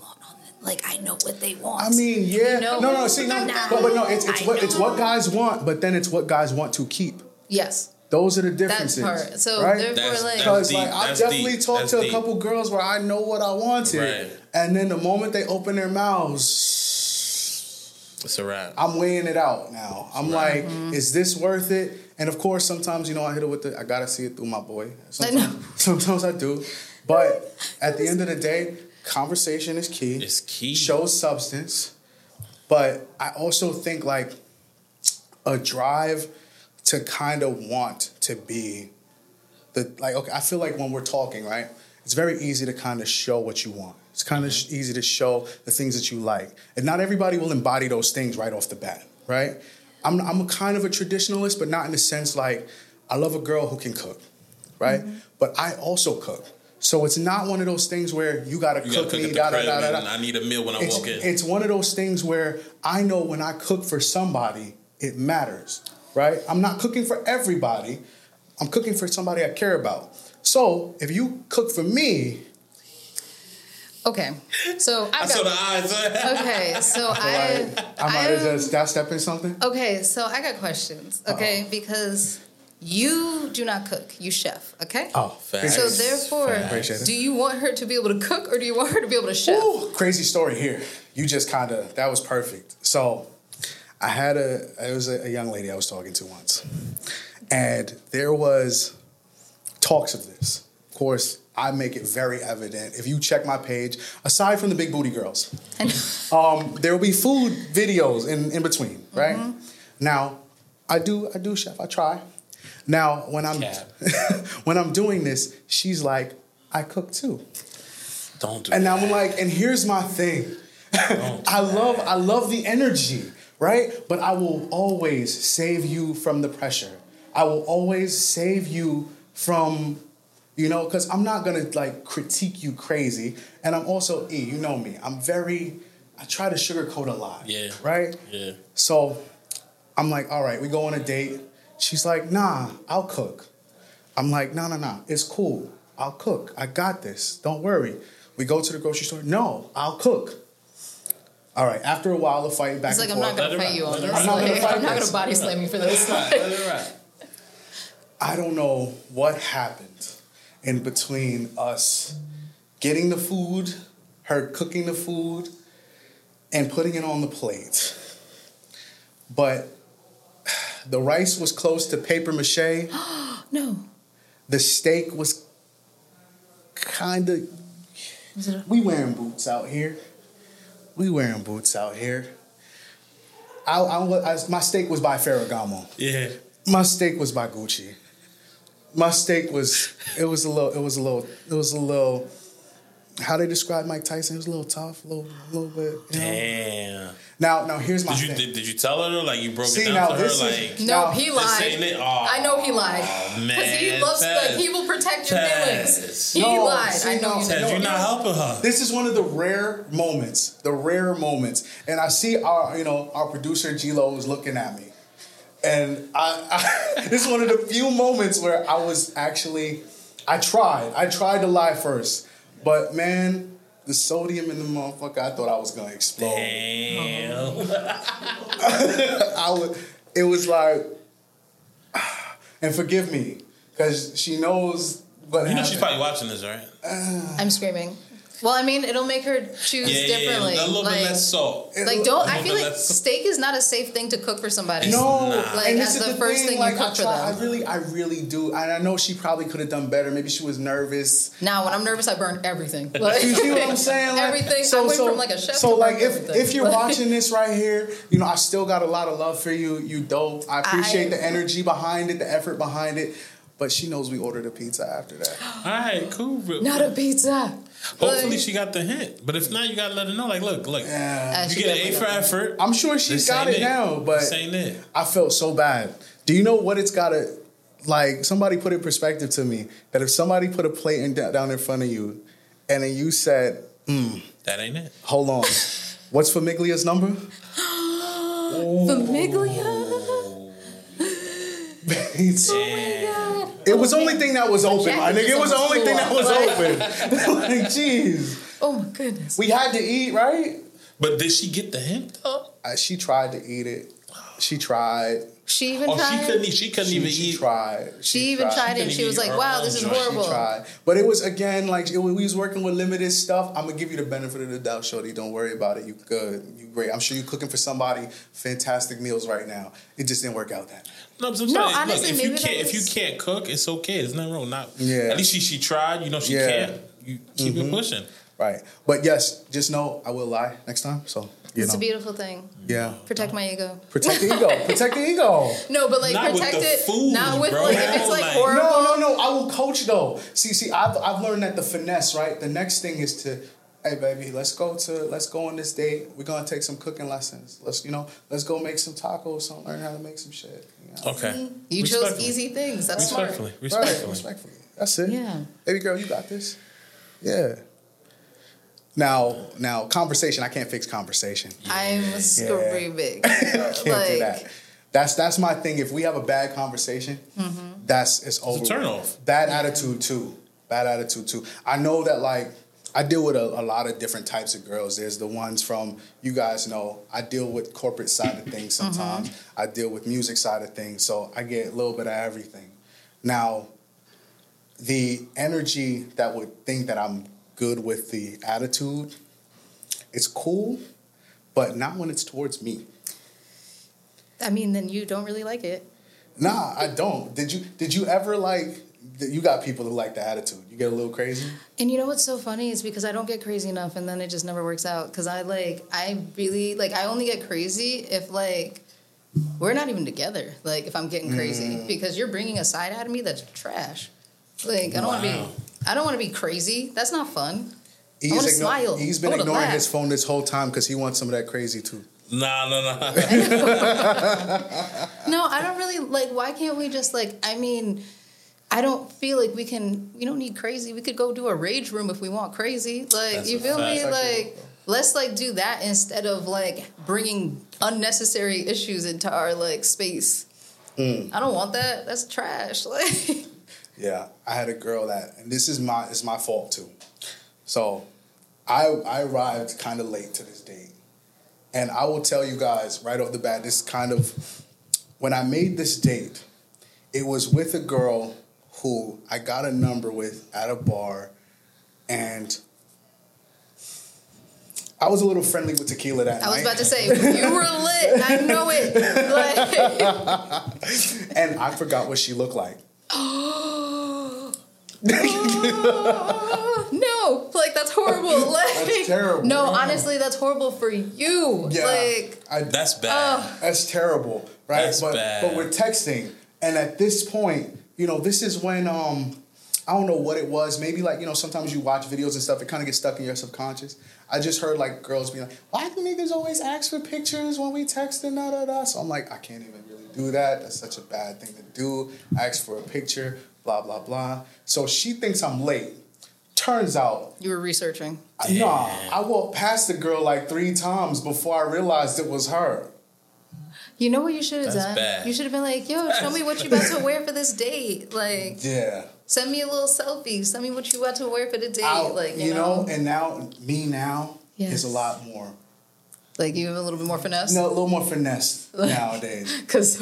on them. Like, I know what they want. I mean, yeah. You know? no, no. See, no, Nah. but, but no. It's it's I what it's what guys want, but then it's what guys want to keep. yes, Those are the that differences. part. So, right? therefore, That's- like, that's Because deep. like I've definitely deep. talked That's to a deep. couple girls where I know what I wanted, Right. and then the moment they open their mouths, It's a wrap. I'm weighing it out now. I'm Right. like, mm-hmm. is this worth it? And of course, sometimes you know I hit it with the I gotta see it through my boy. Sometimes, know. *laughs* sometimes I do, but at the end of the day, conversation is key. It's key. Shows substance, but I also think like a drive to kind of want to be the like. Okay, I feel like when we're talking, right, it's very easy to kind of show what you want. It's kind of mm-hmm. easy to show the things that you like, and not everybody will embody those things right off the bat, right? I'm I'm a kind of a traditionalist, but not in the sense like I love a girl who can cook, right? Mm-hmm. But I also cook. So it's not one of those things where you gotta You gotta cook cook me, at the da da da da and I need a meal when I it's, walk in. it's one of those things where I know when I cook for somebody, it matters, right? I'm not cooking for everybody. I'm cooking for somebody I care about. So if you cook for me, okay. So, *laughs* I I've saw the eyes. *laughs* okay, so I, like, I might have just that step in something. Okay, so I got questions. Okay, because you do not cook, you chef. Okay. Oh, Facts. So therefore, Appreciate it. do you want her to be able to cook, or do you want her to be able to chef? Ooh, crazy story here. You just kind of that was perfect. So, I had a it was a, a young lady I was talking to once, and there was talks of this. Of course, I make it very evident. If you check my page, aside from the big booty girls, *laughs* um, there will be food videos in, in between, right? Now, I do I do chef. I try. Now, when I'm *laughs* when I'm doing this, she's like, I cook too. Don't do And that. I'm like, and here's my thing. *laughs* I love I love the energy, right? But I will always save you from the pressure. I will always save you from you know, because I'm not gonna like critique you crazy. And I'm also E, you know me. I'm very I try to sugarcoat a lot. Yeah. Right? Yeah. So I'm like, all right, we go on a date. She's like, nah, I'll cook. I'm like, no, no, no, it's cool. I'll cook. I got this. Don't worry. We go to the grocery store. No, I'll cook. All right. After a while of fighting back it's like and I'm not forth, gonna fight you ride. on this. I'm not gonna Like, fight I'm not gonna body slam you for this. Let it ride. I don't know what happened in between us getting the food, her cooking the food, and putting it on the plate. But the rice was close to paper mache. *gasps* no. the steak was kind of. We wearing boots out here. We wearing boots out here. I, I, I- my steak was by Ferragamo. Yeah. My steak was by Gucci. My steak was it was a little it was a little it was a little how they describe Mike Tyson. It was a little tough, a little a little bit. You know? Damn. Now now here's my Did you thing. did, did you tell her? Like you broke See, it down now to her is- like No, Now, he lied. it? Oh, I know he lied. man, Because he loves, Tez. like, he will protect your Tez. feelings. He No, lied. see, I know no, you Tez, Tez, did. you're not helping her. This is one of the rare moments, the rare moments, and I see our, you know, our producer Gilo is looking at me, and I, *laughs* I this is one of the few moments where I was actually, I tried, I tried to lie first, but man, the sodium in the motherfucker, I thought I was gonna explode. Damn. *laughs* I would, it was like, *sighs* and forgive me, because she knows what You know happened. she's probably watching this, right? I'm screaming. Well, I mean, it'll make her choose Yeah, yeah, differently. yeah. A little like, bit less salt. like don't. I feel like steak is not a safe thing to cook for somebody. No, Nah. Like, and as this is the first thing you like, I cook for them. I really, I really do, and I know she probably could have done better. Maybe she was nervous. Now, when I'm nervous, I burn everything. Like, *laughs* You see what I'm saying? Like, everything. I went from like a chef. So to like, if everything. if you're *laughs* watching this right here, you know I still got a lot of love for you. You dope. I appreciate I- the energy behind it, the effort behind it. But she knows we ordered a pizza after that. *gasps* All right, cool. not a pizza. Hopefully Like- she got the hint. But if not, you gotta let her know. Like, look, look. Yeah. You she get an A definitely for got effort. I'm sure she's got ain't it now, but this ain't it. I felt so bad. Do you know what it's got to like? Somebody put in perspective to me that if somebody put a plate in, down in front of you, and then you said, hmm, That ain't it. "Hold on, what's Famiglia's number?" *gasps* Famiglia. *laughs* It's- Oh it was the only thing that was open, my Jacket nigga. It was the only thing that was open. *laughs* like, jeez, Oh my goodness. we had to eat, right? But did she get the hint though? Uh, she tried to eat it. She tried. She even Oh, tried. she couldn't. eat- She couldn't She, even she eat. tried. She even tried it, and she was like, "Wow, this is horrible." She tried. But it was again like it, we was working with limited stuff. I'm gonna give you the benefit of the doubt, Shorty. Don't worry about it. You good. You great. I'm sure you're cooking for somebody fantastic meals right now. It just didn't work out that. No, I'm No, saying, honestly, look, if you can't, that if you can't cook, it's okay. There's nothing wrong. Not Yeah. At least she she tried. You know she Yeah. can't. You keep it mm-hmm. pushing. Right. But yes, just know I will lie next time. So you It's know. a beautiful thing. yeah. Protect my ego. Protect the ego. *laughs* Protect the ego. No, but like Not with protect the it. food, not with bro. like if it's like Like- horrible. No, no, no. I will coach though. See, see, I've I've learned that the finesse, right? The next thing is to, hey baby, let's go to let's go on this date. We're gonna take some cooking lessons. Let's you know, let's go make some tacos. So learn how to make some shit. You know? Okay. Mm-hmm. You chose easy things. That's smart. Respectfully. Right, Respectfully. respectfully. That's it. Yeah. Baby girl, you got this. Yeah. Now, now, conversation. I can't fix conversation. I'm screaming. *laughs* Can't do that. That's that's my thing. If we have a bad conversation, Mm-hmm. that's it's over. turn off. Bad attitude too. Bad attitude too. I know that like I deal with a, a lot of different types of girls. There's the ones from you guys know. I deal with corporate side of things sometimes. Mm-hmm. I deal with music side of things. So I get a little bit of everything. Now, the energy that would think that I'm good with the attitude, it's cool, but not when it's towards me. I mean, then you don't really like it. Nah, I don't. Did you did you ever like you got people who like the attitude. You get a little crazy? And you know what's so funny is because I don't get crazy enough, and then it just never works out. Because I like, I really like, I only get crazy if like we're not even together. Like if I'm getting crazy Mm. because you're bringing a side out of me that's trash. Like I don't want to be, I don't want to be crazy. That's not fun. He's, wanna igno- smile. he's I been ignoring laugh. his phone this whole time because he wants some of that crazy too. Nah, nah, nah. *laughs* No, I don't really like. Why can't we just like? I mean, I don't feel like we can. We don't need crazy. We could go do a rage room if we want crazy. Like That's you a feel me? Like let's like do that instead of like bringing unnecessary issues into our like space. Mm. I don't want that. That's trash. *laughs* Like Yeah, I had a girl that, and this is my it's my fault too. So, I I arrived kind of late to this date, and I will tell you guys right off the bat. This kind of when I made this date, it was with a girl who I got a number with at a bar, and I was a little friendly with tequila that I was night. about to say, you were lit. I know it. Like, *laughs* and I forgot what she looked like. Oh, *gasps* no, like that's horrible. Like terrible. No, No. honestly, that's horrible for you. Yeah, Like I, That's bad. oh, That's terrible, right? That's but bad. but we're texting, and at this point, you know, this is when um, I don't know what it was. Maybe like you know, sometimes you watch videos and stuff, it kind of gets stuck in your subconscious. I just heard like girls be like, "Why do niggas always ask for pictures when we text and da da da?" So I'm like, I can't even really do that. That's such a bad thing to do. Ask for a picture, blah blah blah. So she thinks I'm late. Turns out you were researching. Nah, I walked past the girl like three times before I realized it was her. You know what you should have That's done? bad. You should have been like, "Yo, show me what you're about to wear for this date." Like, Yeah. send me a little selfie. Send me what you about to wear for the date. Out, like, you, know, and now me now is a lot more. Like you have a little bit more finesse. No, a little more finesse *laughs* nowadays. because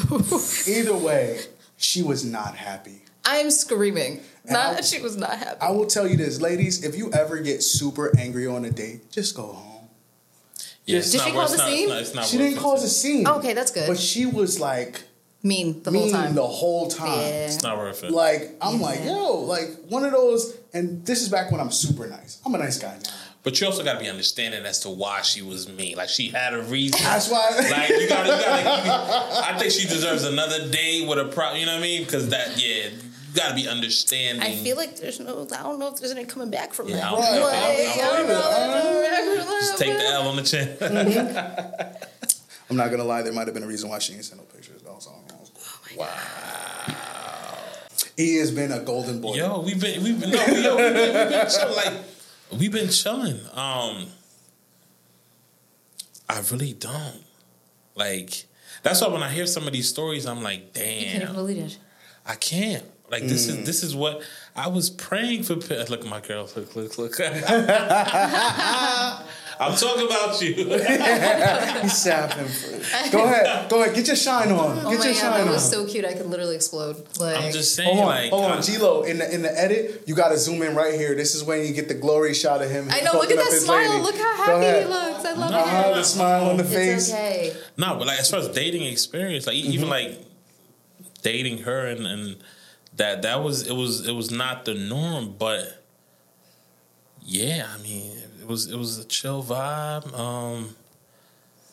*laughs* Either way, she was not happy. I'm screaming. And Not I- that she was not happy. I will tell you this, ladies, if you ever get super angry on a date, just go home. yeah, Did not she cause it's a not- scene? no, it's not She didn't cause a scene. okay, that's good. But she was like mean the mean whole time. the whole time. yeah. It's not worth it. Like, I'm like, yo, like one of those, and this is back when I'm super nice. I'm a nice guy now. But you also got to be understanding as to why she was mean. Like she had a reason. That's why. like you gotta. I think she deserves another date with a pro. You know what I mean? Because that, yeah, you gotta be understanding. I feel like there's no. I don't know if there's any coming back from Yeah, that. Right. Like, I don't- I I don't don't- know. Just take the L on the chin. Mm-hmm. *laughs* I'm not gonna lie, there might have been a reason why she didn't send no pictures though. So oh wow. he has been a golden boy. Yo, we've been, we've been, no, we, yo, we've been, we've been chilling. Like we've been chilling. Um, I really don't. Like that's why when I hear some of these stories, I'm like, I can't damn. believe it. I can't. Like this Mm. is this is what I was praying for. Look at my girl. Look, look, look. *laughs* I'm talking about you. *laughs* He's sapping. Go ahead, go ahead, get your shine on. Get Oh your my god, shine that on. was so cute. I could literally explode. Like, I'm just saying, Hold on, like, hold on, I- G-Lo. In the in the edit, you got to zoom in right here. This is when you get the glory shot of him. I know. Look at that smile. lady. Look how happy he looks. I love Uh-huh, it. the smile on the face. It's okay. No, but like as far as dating experience, like Mm-hmm. even like dating her and, and that that was it was it was not the norm, but yeah, I mean it was it was a chill vibe. Um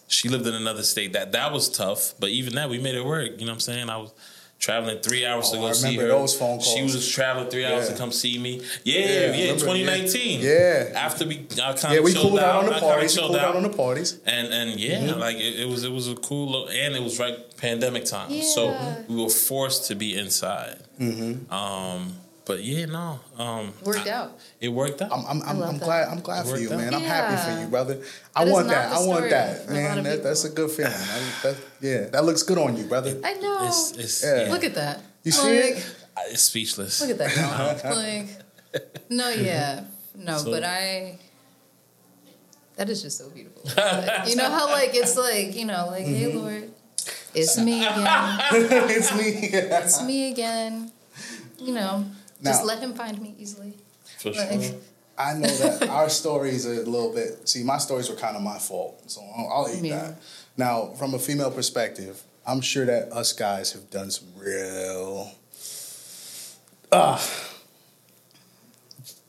she lived in another state. That that was tough, but even that we made it work. You know what I'm saying? I was traveling three hours to Oh, go I see her. those phone She calls. was traveling three hours Yeah. to come see me. Yeah, Yeah, yeah, remember, 2019. yeah. After we I kind Yeah, of we chilled cooled out on the parties. We chilled cooled out on the parties. and and yeah, Mm-hmm. like it, it was it was a cool little, and it was right pandemic time, so we were forced to be inside. Mm-hmm. Um, but yeah, no, um, Worked I- out. It worked out. I'm, I'm, I'm, I'm glad. I'm glad for Worked you, out. man. I'm happy for you, brother. I That is want that. I want that, for a lot man. That, that's a good feeling. *sighs* I, that, yeah, that looks good on you, brother. I know. it's it's, Yeah. yeah. Look at that. You see Like, it? it's speechless. Look at that. *laughs* like, no, yeah, no, So- but I. That is just so beautiful. Like, you know how like it's like you know like hey Mm-hmm. Lord, it's me *laughs* again. *laughs* it's me. It's me again. You know, just let him find me easily. For Like, sure. I know that our stories are a little bit. See, my stories were kind of my fault, so I'll, I'll eat Yeah. that. Now, from a female perspective, I'm sure that us guys have done some real, ah,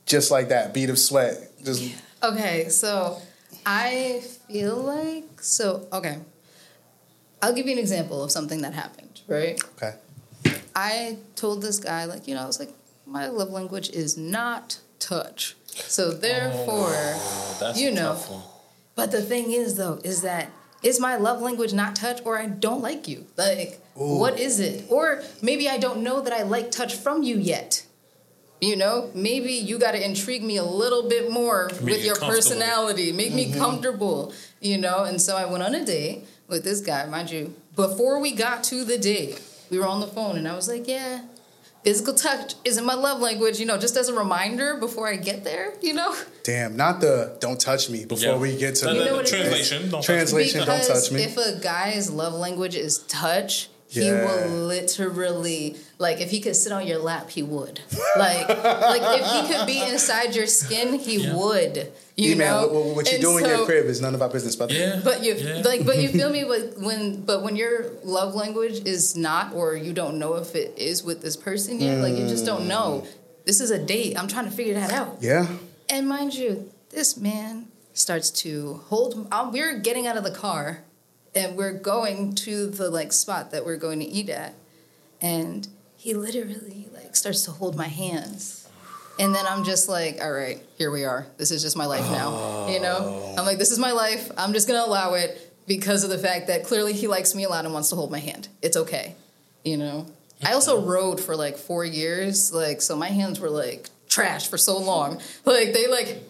just like that bead of sweat. Just Okay, so I feel like so okay. I'll give you an example of something that happened, right? okay. I told this guy, like, you know, I was like, my love language is not touch. So therefore, Oh, that's you know. but the thing is though, is that is my love language not touch or I don't like you? Like, what is it? Or maybe I don't know that I like touch from you yet. You know, maybe you got to intrigue me a little bit more Make with your personality, make me comfortable, you know? And so I went on a date with this guy, mind you. Before we got to the date, we were on the phone and I was like, yeah, physical touch isn't my love language, you know, just as a reminder before I get there, you know? Damn, not the don't touch me before Yeah. we get to No, the no, You know no, what it is? translation. Don't Translation. don't because touch me. If a guy's love language is touch, he Yeah. will literally like if he could sit on your lap, he would. Like like if he could be inside your skin, he Yeah. would. You E-man, know what, what you And do in so- your crib is none of our business, but Yeah. But you Yeah. like, but you feel *laughs* me with when, but when your love language is not, or you don't know if it is with this person yet, like you just don't know. this is a date. I'm trying to figure that out. Yeah. And mind you, this man starts to hold. Uh, we're getting out of the car, and we're going to the like spot that we're going to eat at, and he literally like starts to hold my hands. And then I'm just like, all right, here we are. This is just my life now. You know? I'm like, this is my life. I'm just gonna allow it because of the fact that clearly he likes me a lot and wants to hold my hand. It's okay. You know? I also rode for like four years, like so my hands were like trash for so long. Like they like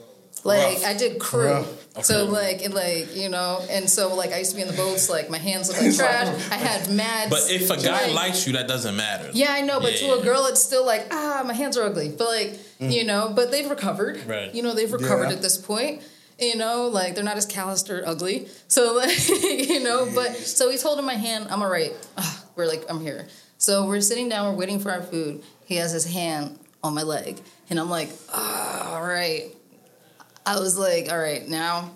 like Rough. I did crew. Rough. So like and like, you know, and so like I used to be in the boats, like my hands looked like *laughs* trash. *laughs* I had mad But if a guy like- likes you, that doesn't matter. yeah, I know, but to Yeah. a girl, it's still like, ah, my hands are ugly. But like, you know, but they've recovered. Right. You know, they've recovered Yeah. at this point. You know, like they're not as calloused or ugly. So like, *laughs* you know, but so he's holding my hand. I'm all right. Ah, we're like, I'm here. So we're sitting down. We're waiting for our food. He has his hand on my leg, and I'm like, ah, all right. I was like, all right, now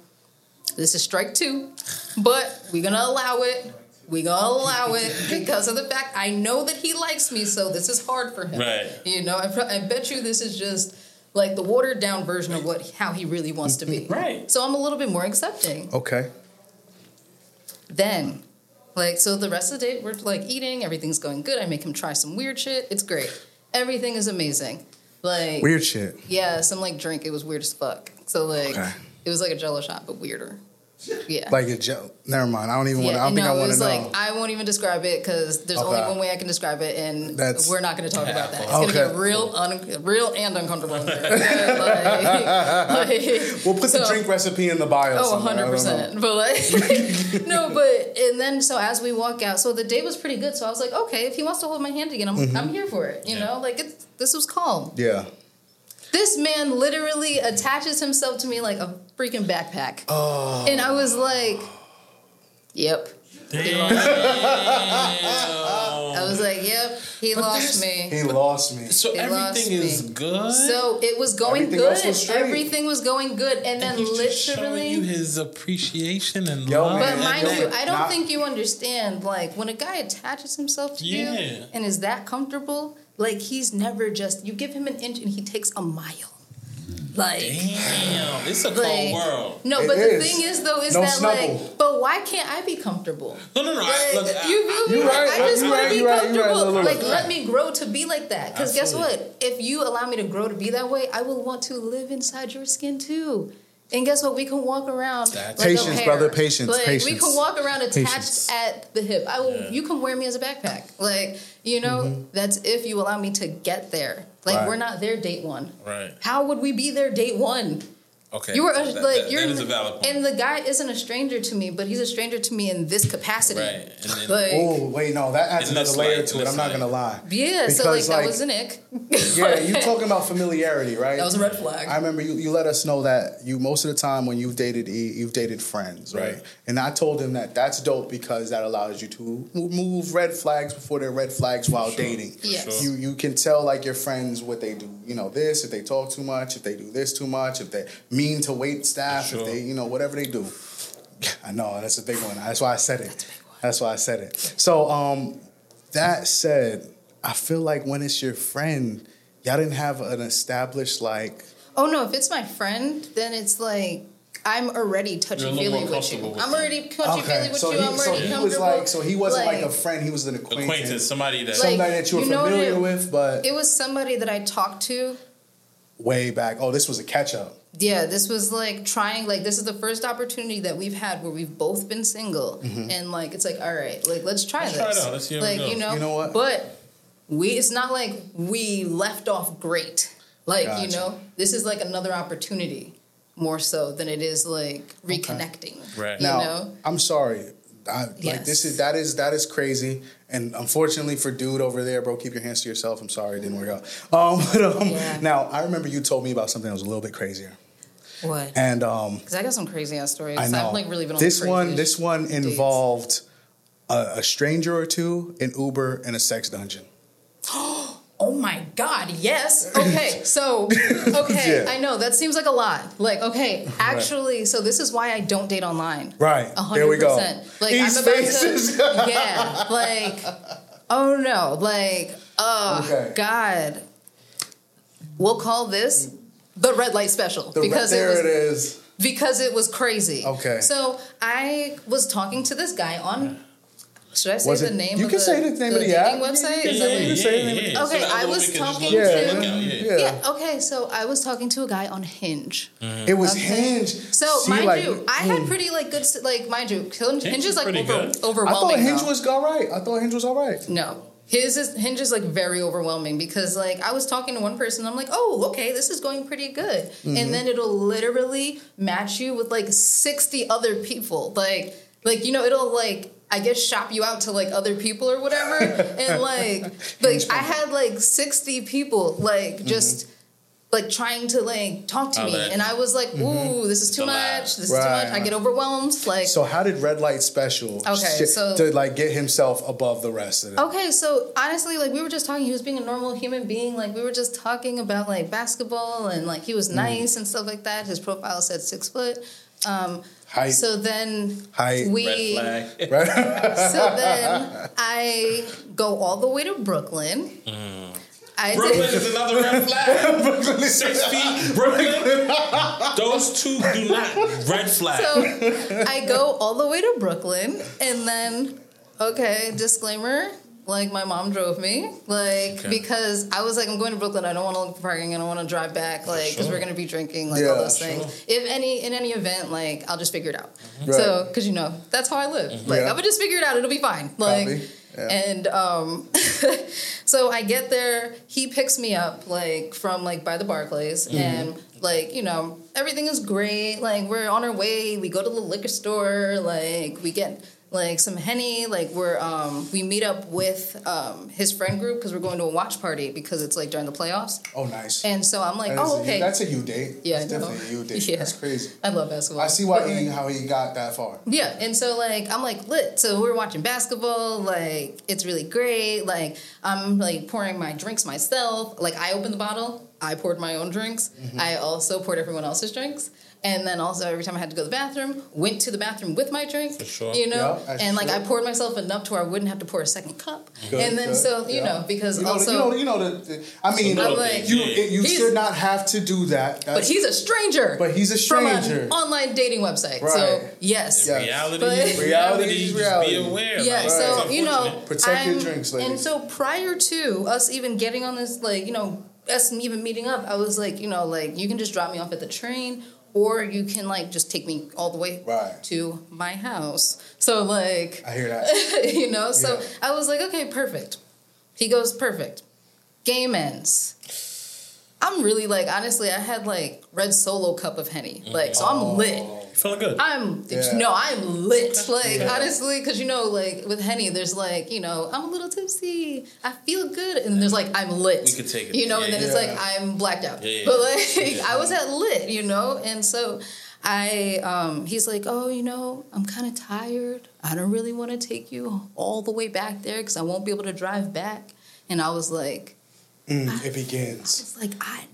this is strike two, but we're gonna allow it. We're gonna allow it *laughs* because of the fact I know that he likes me, so this is hard for him. Right. You know, I, pro- I bet you this is just like the watered down version of what how he really wants to be. *laughs* Right. So I'm a little bit more accepting. Okay. Then, like, so the rest of the day we're like eating, everything's going good. I make him try some weird shit. It's great. Everything is amazing. Like Weird shit. Yeah, some like drink. It was weird as fuck. So like, Okay. it was like a Jello shot, but weirder. Yeah. Like a joke. Never mind. I don't even want. to I don't think I want to know. like I won't even describe it because there's only one way I can describe it, and That's- we're not going to talk about that. It's Okay. going to get real, un- real and uncomfortable. *laughs* Like- like- we'll put the drink recipe in the bio. Oh, somewhere. I don't know. 100%. But like, *laughs* no, but, and then so as we walk out, so the day was pretty good. So I was like, okay, if he wants to hold my hand again, I'm, Mm-hmm. I'm here for it. You Yeah. know, like it's, this was calm. Yeah. This man literally attaches himself to me like a freaking backpack. Oh. And I was like, yep. He. I was like, yep, he But lost me. He lost me. So It lost everything is me. good. So it was going Everything good. was. Everything was going good. And then and he's just literally. you his appreciation and Yo, love. But mind that- you, I don't Not- think you understand. Like when a guy attaches himself to Yeah. you and is that comfortable, like he's never just you give him an inch and he takes a mile. Like Damn, it's a cold world. no, It but the is. thing is though is No that snuggle. like, but why can't I be comfortable? No, no, no. I, look, I- you feel me? You Like, right, I just you want right, to be you right, you right. comfortable. Look, look, like look. let me grow to be like that. Because guess what? If you allow me to grow to be that way, I will want to live inside your skin too. And guess what? We can walk around That's- like Patience, brother, patience, Like, We can walk around attached Patience. at the hip. I will. Yeah. You can wear me as a backpack. Like you know, mm-hmm. that's if you allow me to get there. Like Right. we're not there date one. right. How would we be there date one? Okay. You were That- like that- you're that is a valid point. and the guy isn't a stranger to me, but he's a stranger to me in this capacity. Right. And *laughs* then- Like, Oh wait, no, that adds another layer light, to it. I'm not gonna lie. Yeah, so Because, like, like- that was an ick. *laughs* Yeah, you talking about familiarity, right? That was a red flag. I remember you, you let us know that you most of the time when you've dated E, you've dated friends, right? Right. And I told him that that's dope because that allows you to move red flags before they're red flags while dating. Yes. You you can tell like your friends what they do. You know this if they talk too much, if they do this too much, if they're mean to wait staff, Sure. if they you know whatever they do. I know that's a big one. That's why I said it. That's why I said it. So um, that said, I feel like when it's your friend, y'all didn't have an established like. oh no, if it's my friend, then it's like I'm already touchy You're a little feely with you. with I'm them. already touchy feely with so you. he, I'm already so already he was like, so he wasn't like, a friend. He was an acquaintance, acquaintance, somebody that Like, somebody that you were you familiar it- with, but It was somebody that I talked to. way back. Oh, this was a catch up. Yeah, this was like trying. Like this is the first opportunity that we've had where we've both been single, and like it's like all right, like let's try Let's this. try it out. Let's see how it like goes. you know, You know what? But we, it's not like we left off great. Like you know, this is like another opportunity more so than it is like reconnecting. Right. You Now, know. I'm sorry. I, Like Yes. this is that is that is crazy, and unfortunately for dude over there, bro, keep your hands to yourself. I'm sorry, it didn't work out. *laughs* Um, but um, Yeah. now I remember you told me about something that was a little bit crazier, What? and um, Because I got some crazy ass stories. I know have like really been on this one. This one involved a, a stranger or two, an Uber, and a sex dungeon. *gasps* Oh my God, yes. Okay, *laughs* so, okay, Yeah. I know that seems like a lot. Like, okay, actually, so this is why I don't date online. Right. A There we hundred go. percent. Like, These I'm about faces. to, *laughs* yeah, like, oh no, like, oh, Okay. God. we'll call this the red light special The, because there it was it is. because it was crazy. Okay. So I was talking to this guy on. Should I say Was the it- name? you of can the, say the name of the app. website. You Is can that say- what you you- say- yeah, yeah. Okay, So that I was we can just talking Yeah, to- yeah. yeah. Okay. So I was talking to a guy on Hinge. It was Okay. Hinge. So See, mind like, you, I had mm. pretty like good like mind you, Hinge, Hinge is is like pretty over, good. I thought Hinge now. was all right. I thought Hinge was all right. No. His is Hinge is like very overwhelming because like I was talking to one person, I'm like, oh, okay, this is going pretty good. Mm-hmm. And then it'll literally match you with like 60 other people. Like like you know, it'll like I guess shop you out to like other people or whatever. *laughs* and like like I had like 60 people like Mm-hmm. Just like trying to like talk to Oh, me. that- And I was like, ooh, this is too a much. This is Mm-hmm. Too much. I get overwhelmed. Like So how did Red Light Special Okay, shit- so- to like get himself above the rest of it? Okay, so honestly, like we were just talking, he was being a normal human being. Like we were just talking about like basketball and like he was Mm. nice and stuff like that. His profile said six foot. Um, Height. so then Height. we, Red flag. Right? *laughs* so then *laughs* I go all the way to Brooklyn. I Brooklyn did, is another red flag. *laughs* Six feet, Brooklyn. Those two do not red flag. so I go all the way to Brooklyn, and then okay, disclaimer. Like my mom drove me, like Okay. because I was like, I'm going to Brooklyn. I don't want to look for parking. I don't want to drive back, like because sure. we're gonna be drinking, like Yeah, all those sure. things. If any in any event, like I'll just figure it out. Right. So because you know that's how I live. Mm-hmm. Like Yeah. I would just figure it out. It'll be fine. Like Copy. Yeah. and um, *laughs* so I get there. He picks me up like from like by the Barclays, Mm-hmm. and like you know everything is great. Like we're on our way. We go to the liquor store. Like we get like some henny. Like we're um we meet up with um his friend group because we're going to a watch party because it's like during the playoffs. Oh, nice. And so I'm like, That oh a- okay. that's a you date. Yeah, That's definitely a you date. *laughs* Yeah. That's crazy. I love basketball. I see why he *laughs* how he got that far. yeah, and so like I'm like lit. So we're watching basketball. Like it's really great. Like I'm like pouring my drinks myself. Like I opened the bottle. I poured my own drinks. Mm-hmm. I also poured everyone else's drinks. And then also every time I had to go to the bathroom, went to the bathroom with my drink. For sure. You know, Yeah, and like you I poured myself enough to where I wouldn't have to pour a second cup. Good, and then good, so you yeah. know because you know, also. the, you know, you know the, the- I mean, little like- you you should not have to do that. but he's a stranger. But he's a stranger. from an online dating website. So Right. yes, Yeah. Reality, But- is Reality reality. is Just reality. be aware. Yeah, like, so you know. Protect I'm- drinks, ladies. And so prior to us even getting on this, like you know, us even meeting up, I was like, you know, like you can just drop me off at the train, or you can like just take me all the way Right. to my house. So like, I hear that. *laughs* you know, so Yeah. I was like, okay, perfect. He goes, perfect. Game ends. I'm really like, honestly, I had like red solo cup of henny, like, so I'm lit. Oh. Feeling good. I'm Yeah. no, I'm lit. Like Yeah. honestly, because you know, like with henny, there's like you know, I'm a little tipsy. I feel good, and there's like I'm lit. We could take it. You know, and then it's like I'm blacked out. Yeah, yeah, But like Yeah. *laughs* I was at lit, you know, and so I um he's like, oh, you know, I'm kind of tired. I don't really want to take you all the way back there because I won't be able to drive back. And I was like, Mm, it begins. it's like I knew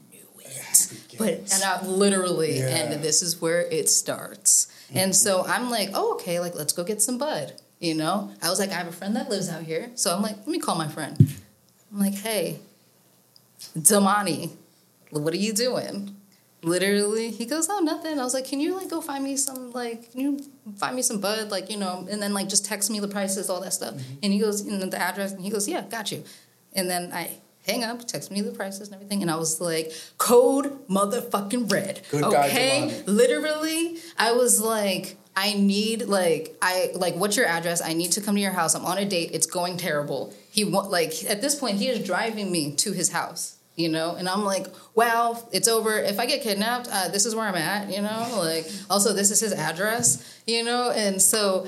it. But and I literally Yeah. and this is where it starts. And so mm-hmm. I'm like, oh okay, like let's go get some bud. You know? I was like, I have a friend that lives out here. So I'm like, let me call my friend. I'm like, hey, Damani, what are you doing? Literally, he goes, oh nothing. I was like, can you like go find me some like can you find me some bud like you know and then like just text me the prices all that stuff. Mm-hmm. And he goes and the address and he goes, yeah, got you. And then I hang up, text me the prices and everything, and I was like, code motherfucking red. Good okay, literally, I was like. I need like I like what's your address? I need to come to your house. I'm on a date. It's going terrible. He wa- like at this point he is driving me to his house, you know, and I'm like, well, it's over. If I get kidnapped, uh, this is where I'm at, you know. Like also this is his address, you know, and so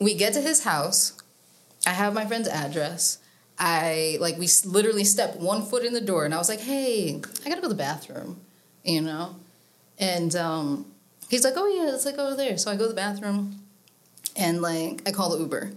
we get to his house. I have my friend's address. I like we literally stepped one foot in the door, and I was like, "Hey, I gotta go to the bathroom," you know, and um, he's like, "Oh yeah, it's like over there." So I go to the bathroom, and like I call the Uber.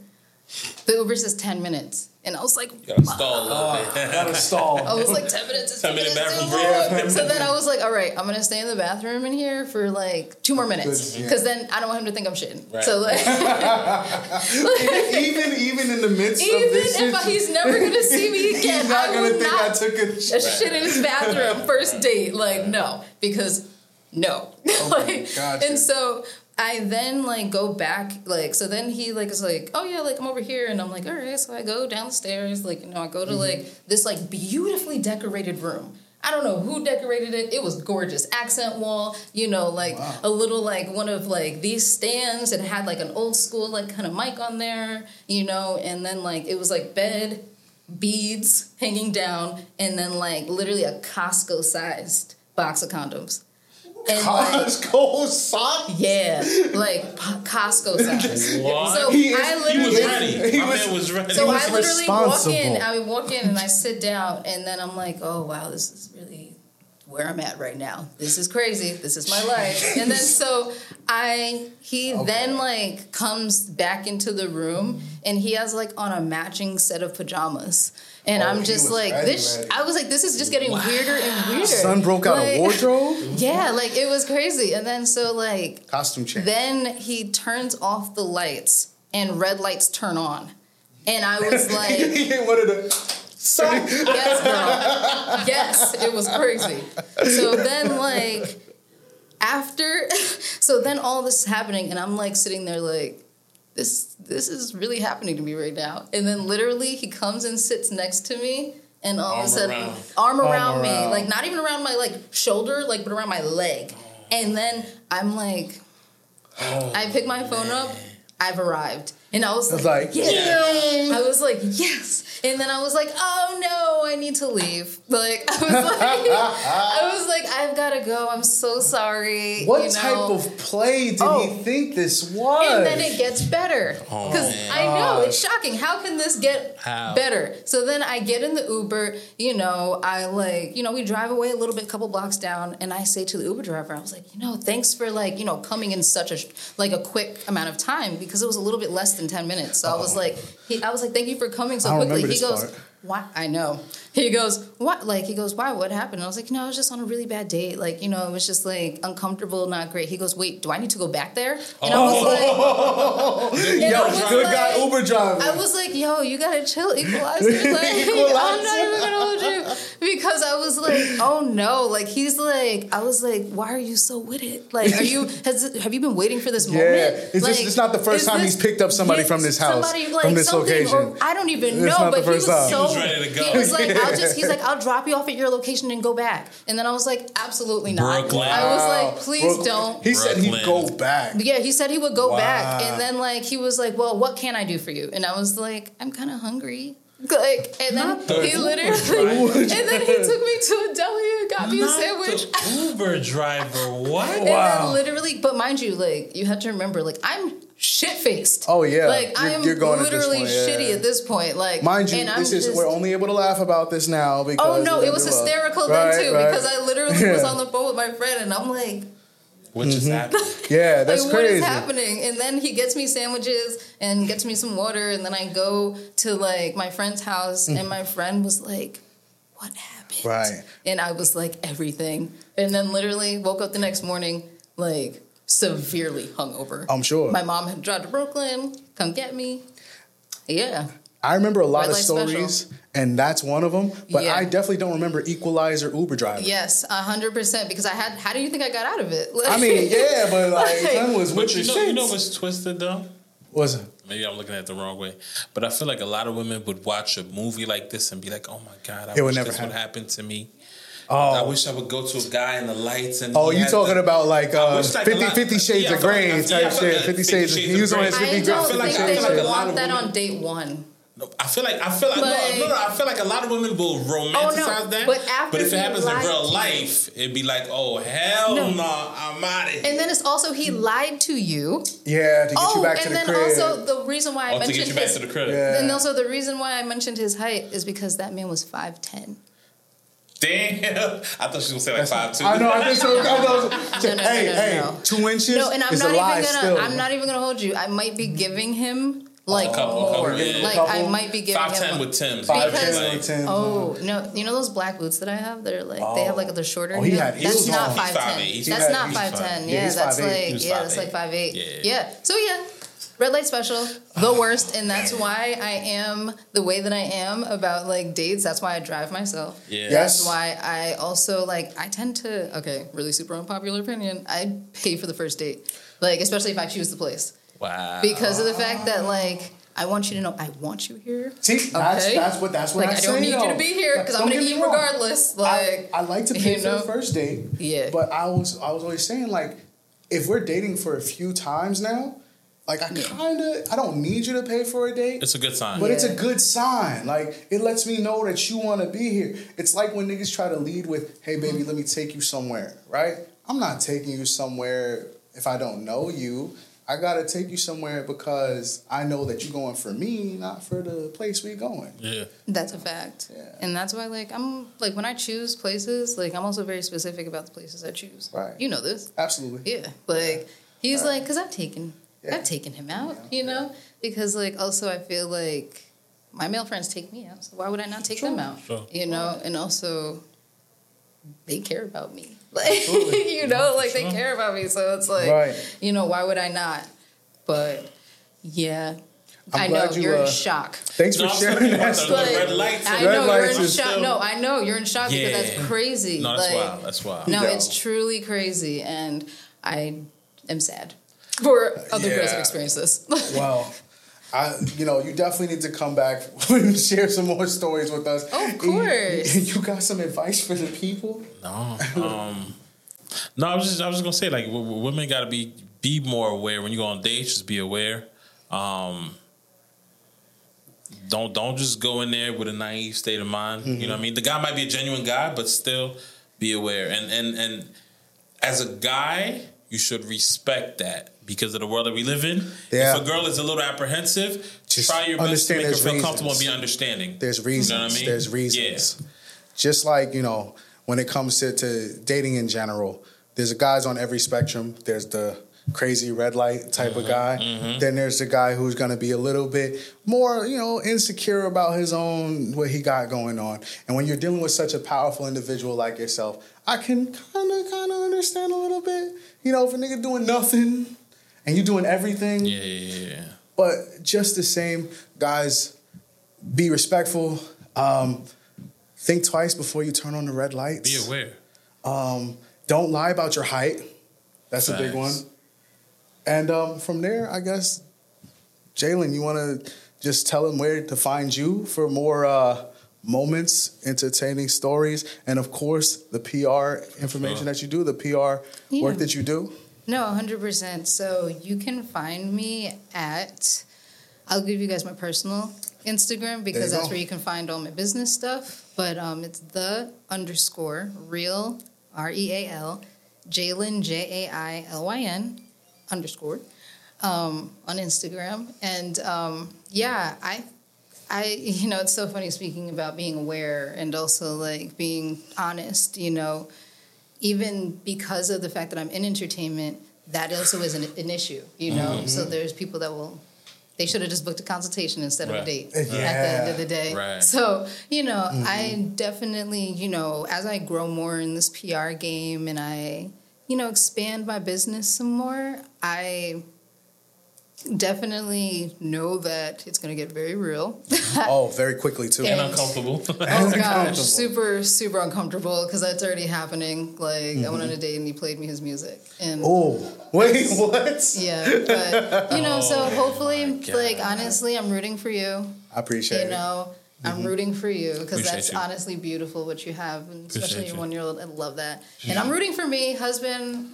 The Uber says ten minutes. And I was like, You gotta stall a little bit. *laughs* Gotta stall. I was like, 10 minutes is 10 10 minute minutes bathroom too break. long. So then I was like, all right, I'm going to stay in the bathroom in here for like two more minutes. Good, yeah. Because then I don't want him to think I'm shitting. Right. So like, *laughs* *laughs* even even in the midst even of this, if I, he's never going to see me again, he's not I gonna think not I took a a shit. shit in his bathroom first date. Like, no, because no. Oh like, gotcha. And so I then like go back, like, so then he like is like, oh yeah, like I'm over here, and I'm like, all right. So I go down the stairs, like, you know, I go Mm-hmm. to like this like beautifully decorated room. I don't know who decorated it. It was gorgeous. Accent wall, you know, like Wow. a little like one of like these stands. It had like an old school like kind of mic on there, you know, and then like it was like bed, beads hanging down, and then like literally a Costco sized box of condoms. And like *laughs* Costco sock. yeah, like Costco *laughs* size. What? So He is- I he he was literally ready. He My was- man was ready. so was I literally walk in. responsible. I walk in and I sit down, and then I'm like, oh wow, this is really where I'm at right now. This is crazy. This is my life. And then so I he then like comes back into the room and he has like on a matching set of pajamas. And Oh, I'm just like ready, this. ready. I was like, this is just getting weirder and weirder. Son broke out Like- a wardrobe. *laughs* Yeah, like it was crazy. And then so like Costume change. then he turns off the lights and red lights turn on. And I was *laughs* like, he hit one of the sock. *laughs* yes, girl. Yes, it was crazy. So then, like, after, so then all this is happening, and I'm like sitting there, like, this this is really happening to me right now. And then literally, he comes and sits next to me. And all of a sudden, around. arm around me, around. like not even around my like shoulder, like but around my leg. Oh. And then I'm like, I pick my phone up. Oh, I've arrived, and I was was like, like, yeah. I was like, yes. And then I was like, oh no, I need to leave. Like I was like, *laughs* I was like, I've gotta go. I'm so sorry. What you type know? of play did Oh. he think this was? And then it gets better. Oh, Because man. I know it's shocking. How can this get How? better? So then I get in the Uber, you know, I like, you know, we drive away a little bit, couple blocks down, and I say to the Uber driver, I was like, you know, thanks for like, you know, coming in such a like a quick amount of time because it was a little bit less than 10 minutes. So I oh. was like, he, I was like, thank you for coming so I quickly. He goes, part. why? I know. He goes, what? Like, he goes, why? What happened? And I was like, no, I was just on a really bad date. Like, you know, it was just like uncomfortable, not great. He goes, wait, do I need to go back there? And I was like, *laughs* Yo, was good like- guy Uber driver. I was like, yo, you gotta chill, equalizer. *laughs* Like, I'm not even gonna hold you. Because I was like, oh no. Like, he's like, I was like, why are you so with it? Like, are you, *laughs* has, have you been waiting for this Yeah. moment? It's just- it's not the first is time he's picked up somebody from this house, somebody, like, from this location. Or, I don't even It's know, not the but he was first time. so, He was ready to go. he was like, I'll just, he's like, I'll drop you off at your location and go back. And then I was like, absolutely not. Brooklyn. I was like, please Bro- don't. He said he'd go back. Yeah, he said he would go back, and then like he was like, "Well, what can I do for you?" And I was like, "I'm kind of hungry." Like, and then the he literally, and then he took me to a deli and got me a Not sandwich. the *laughs* Uber driver. What? And Wow. then literally, but mind you, like you have to remember, like I'm shit faced. Oh, yeah. like I You're- am you're going at this literally point, yeah. shitty at this point. Like, Mind you, and I'm this is just- we're only able to laugh about this now oh, because Oh no, it was hysterical right, then too right. because I literally was *laughs* on the phone with my friend and I'm like, What just happened? Yeah, that's like, what is happening? And then he gets me sandwiches and gets me some water, and then I go to like my friend's house, and mm-hmm. my friend was like, "What happened?" Right. And I was like, "Everything." And then literally woke up the next morning like severely hungover. I'm sure. My mom had drive to Brooklyn, come get me. Yeah. I remember a lot Red of stories, special. And that's one of them. But Yeah. I definitely don't remember Equalizer Uber driver. Yes, a hundred percent. Because I had. How do you think I got out of it? I mean, *laughs* yeah, but like, Like- son was But with you your know, you know shits. what's twisted though? Was it? Maybe I'm looking at it the wrong way, but I feel like a lot of women would watch a movie like this and be like, "Oh my god, I It would never this would happen. happen to me." Oh, I wish I would go to a guy in the lights and. oh, you talking the- about like uh, wish, like, 50, lot- 50 Shades yeah, of feel like- Grey yeah, type feel shit. like 50 50 Shades. Shades He of was on his Grey. 50 I don't think I they feel like would want that on date one. No, I feel like I feel like, no, Like- no, no. I feel like a lot of women will oh, romanticize that. but after if it happens in lied real life, it'd be like, "Oh hell no, No. I'm out of here." And then it's also he lied to you. Yeah, to get oh, you back oh, to and then also the reason why I oh, to mentioned get you back his, to the crib. Yeah. and also the reason why I mentioned his height is because that man was five ten. Damn, *laughs* I thought she was gonna say like five two. I know. I think so. *laughs* I know. No, no, hey, no, no, hey, no. two inches No, and I'm is not even gonna. still. I'm not even gonna hold you. I might be giving him like couple, more. couple, yeah. Like Couple. I might be giving Five him ten a- with Tim's. Five Because- ten with Tim. Oh no! You know those black boots that I have? They're like they have like they're oh. shorter. Oh, he heel? had That's heels not on. five He's ten. 5'8". He's That's five- not five five- ten. yeah, Yeah, that's like He was yeah, that's like five eight. Yeah. Yeah. So yeah, red light special, the worst, and that's *sighs* why I am the way that I am about like dates. That's why I drive myself. Yeah. Yes. That's why I also like I tend to okay, really super unpopular opinion. I pay for the first date, like especially if I choose the place Wow. because of the fact that like I want you to know I want you here. See, that's Okay. that's what that's what Like I, I don't say, need you to be here because I'm gonna eat regardless. Like I, I like to *laughs* pay you for know? the first date. Yeah. But I was I was always saying like, if we're dating for a few times now, like I Yeah. kind of I don't need you to pay for a date. it's a good sign. But it's a good sign. Like it lets me know that you want to be here. It's like when niggas try to lead with, "Hey baby, mm-hmm. let me take you somewhere." Right? I'm not taking you somewhere if I don't know you. I gotta take you somewhere because I know that you're going for me, not for the place we're going. yeah. That's a fact. Yeah. And that's why like I'm like when I choose places, like I'm also very specific about the places I choose. Right. You know this. Absolutely. Yeah. Like he's like cuz I've taken Yeah. I've taken him out, you know? Because like also I feel like my male friends take me out, so why would I not take Sure. them out? Sure. You know, and also they care about me. Like *laughs* you know, like they care about me. So it's like Right. you know, why would I not? But yeah. I'm I know you, you're uh, in shock. Thanks No, for sharing that. I'm story. sorry. red lights- I red know you're in shock. still- No, I know you're in shock because that's crazy. No, that's like, wild. That's wild. No, Yo. it's truly crazy, and I am sad for other girls that Yeah. experience this. *laughs* Well, I, you know, you definitely need to come back *laughs* and share some more stories with us. Of And course. You, you got some advice for the people? No. Um, no, I was just I was just gonna say like w- w- women got to be be more aware when you go on dates. Just be aware. Um, don't don't just go in there with a naive state of mind. You know what I mean? The guy might be a genuine guy, but still be aware. And and and as a guy, you should respect that because of the world that we live in. Yeah. If a girl is a little apprehensive, Just try your best to make her feel comfortable and be understanding. There's reasons. You know what I mean? There's reasons. Just like, you know, when it comes to, to dating in general, there's guys on every spectrum. There's the crazy red light type Mm-hmm. of guy. Then there's the guy who's going to be a little bit more, you know, insecure about his own, what he got going on. And when you're dealing with such a powerful individual like yourself, I can kind of, kind of understand a little bit. You know, if a nigga doing nothing and you're doing everything, Yeah, yeah, yeah, yeah. but just the same, guys, be respectful. Um, think twice before you turn on the red lights. Be aware. Um, don't lie about your height. That's a big one. And um, from there, I guess, Jailyn, you want to just tell them where to find you for more uh, moments, entertaining stories, and of course, the PR information Sure. that you do, the PR Yeah. work that you do. No, 100%. So you can find me at, I'll give you guys my personal Instagram because that's go. where you can find all my business stuff. But um, it's the underscore real, R E A L, Jailyn, J A I L Y N, underscore, um, on Instagram. And um, yeah, I I, you know, it's so funny speaking about being aware and also like being honest, you know, even because of the fact that I'm in entertainment, that also is an, an issue, you know? Mm-hmm. So there's people that will, they should have just booked a consultation instead of a date Yeah. at the end of the day. Right. So, you know, I mm-hmm. definitely, you know, as I grow more in this PR game and I, you know, expand my business some more, I definitely know that it's going to get very real. *laughs* Oh, very quickly, too. And And- uncomfortable. *laughs* *laughs* Oh Uncomfortable. gosh, super super uncomfortable because that's already happening. Like I went on a Mm-hmm. date and he played me his music, and Oh, wait, what? yeah, but you know, so Oh, hopefully, like honestly, I'm rooting for you. I appreciate it. You it. know, I'm rooting for you because that's you. honestly beautiful what you have, and especially Appreciate your you. one year old. I love that, and I'm rooting for me, husband.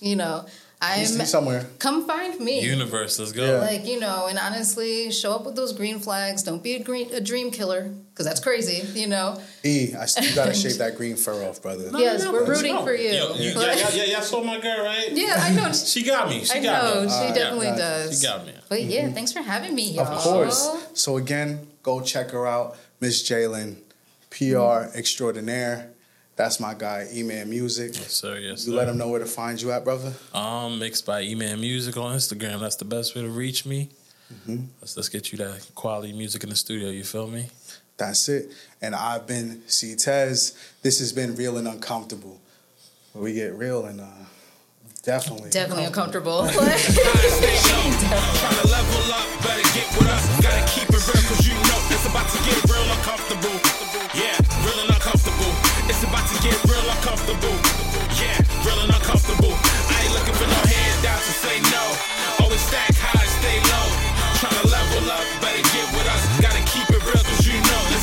You know, I'm He's, he's somewhere. come find me. Universe, let's go. Yeah. Like you know, and honestly, show up with those green flags. Don't be a green a dream killer because that's crazy. You know. E, I, you gotta *laughs* shave that green fur off, brother. Yes, no, we're let's rooting go. for you. Yo, you yeah, yeah, yeah, y'all saw my girl, right? Yeah, I know. *laughs* She got me. She I got know me. she ah, definitely yeah. does. She got me. But yeah, mm-hmm. thanks for having me, y'all. Of course. So again, go check her out, Miss Jailyn, PR extraordinaire. That's my guy, Eman Music. Yes, sir. Yes, You sir. let him know where to find you at, brother. Um, mixed by Eman Music on Instagram. That's the best way to reach me. Let's let's get you that quality music in the studio. You feel me? That's it. And I've been C Tez. This has been real and uncomfortable. Where we get real and uh, definitely Definitely uncomfortable. Trying *laughs*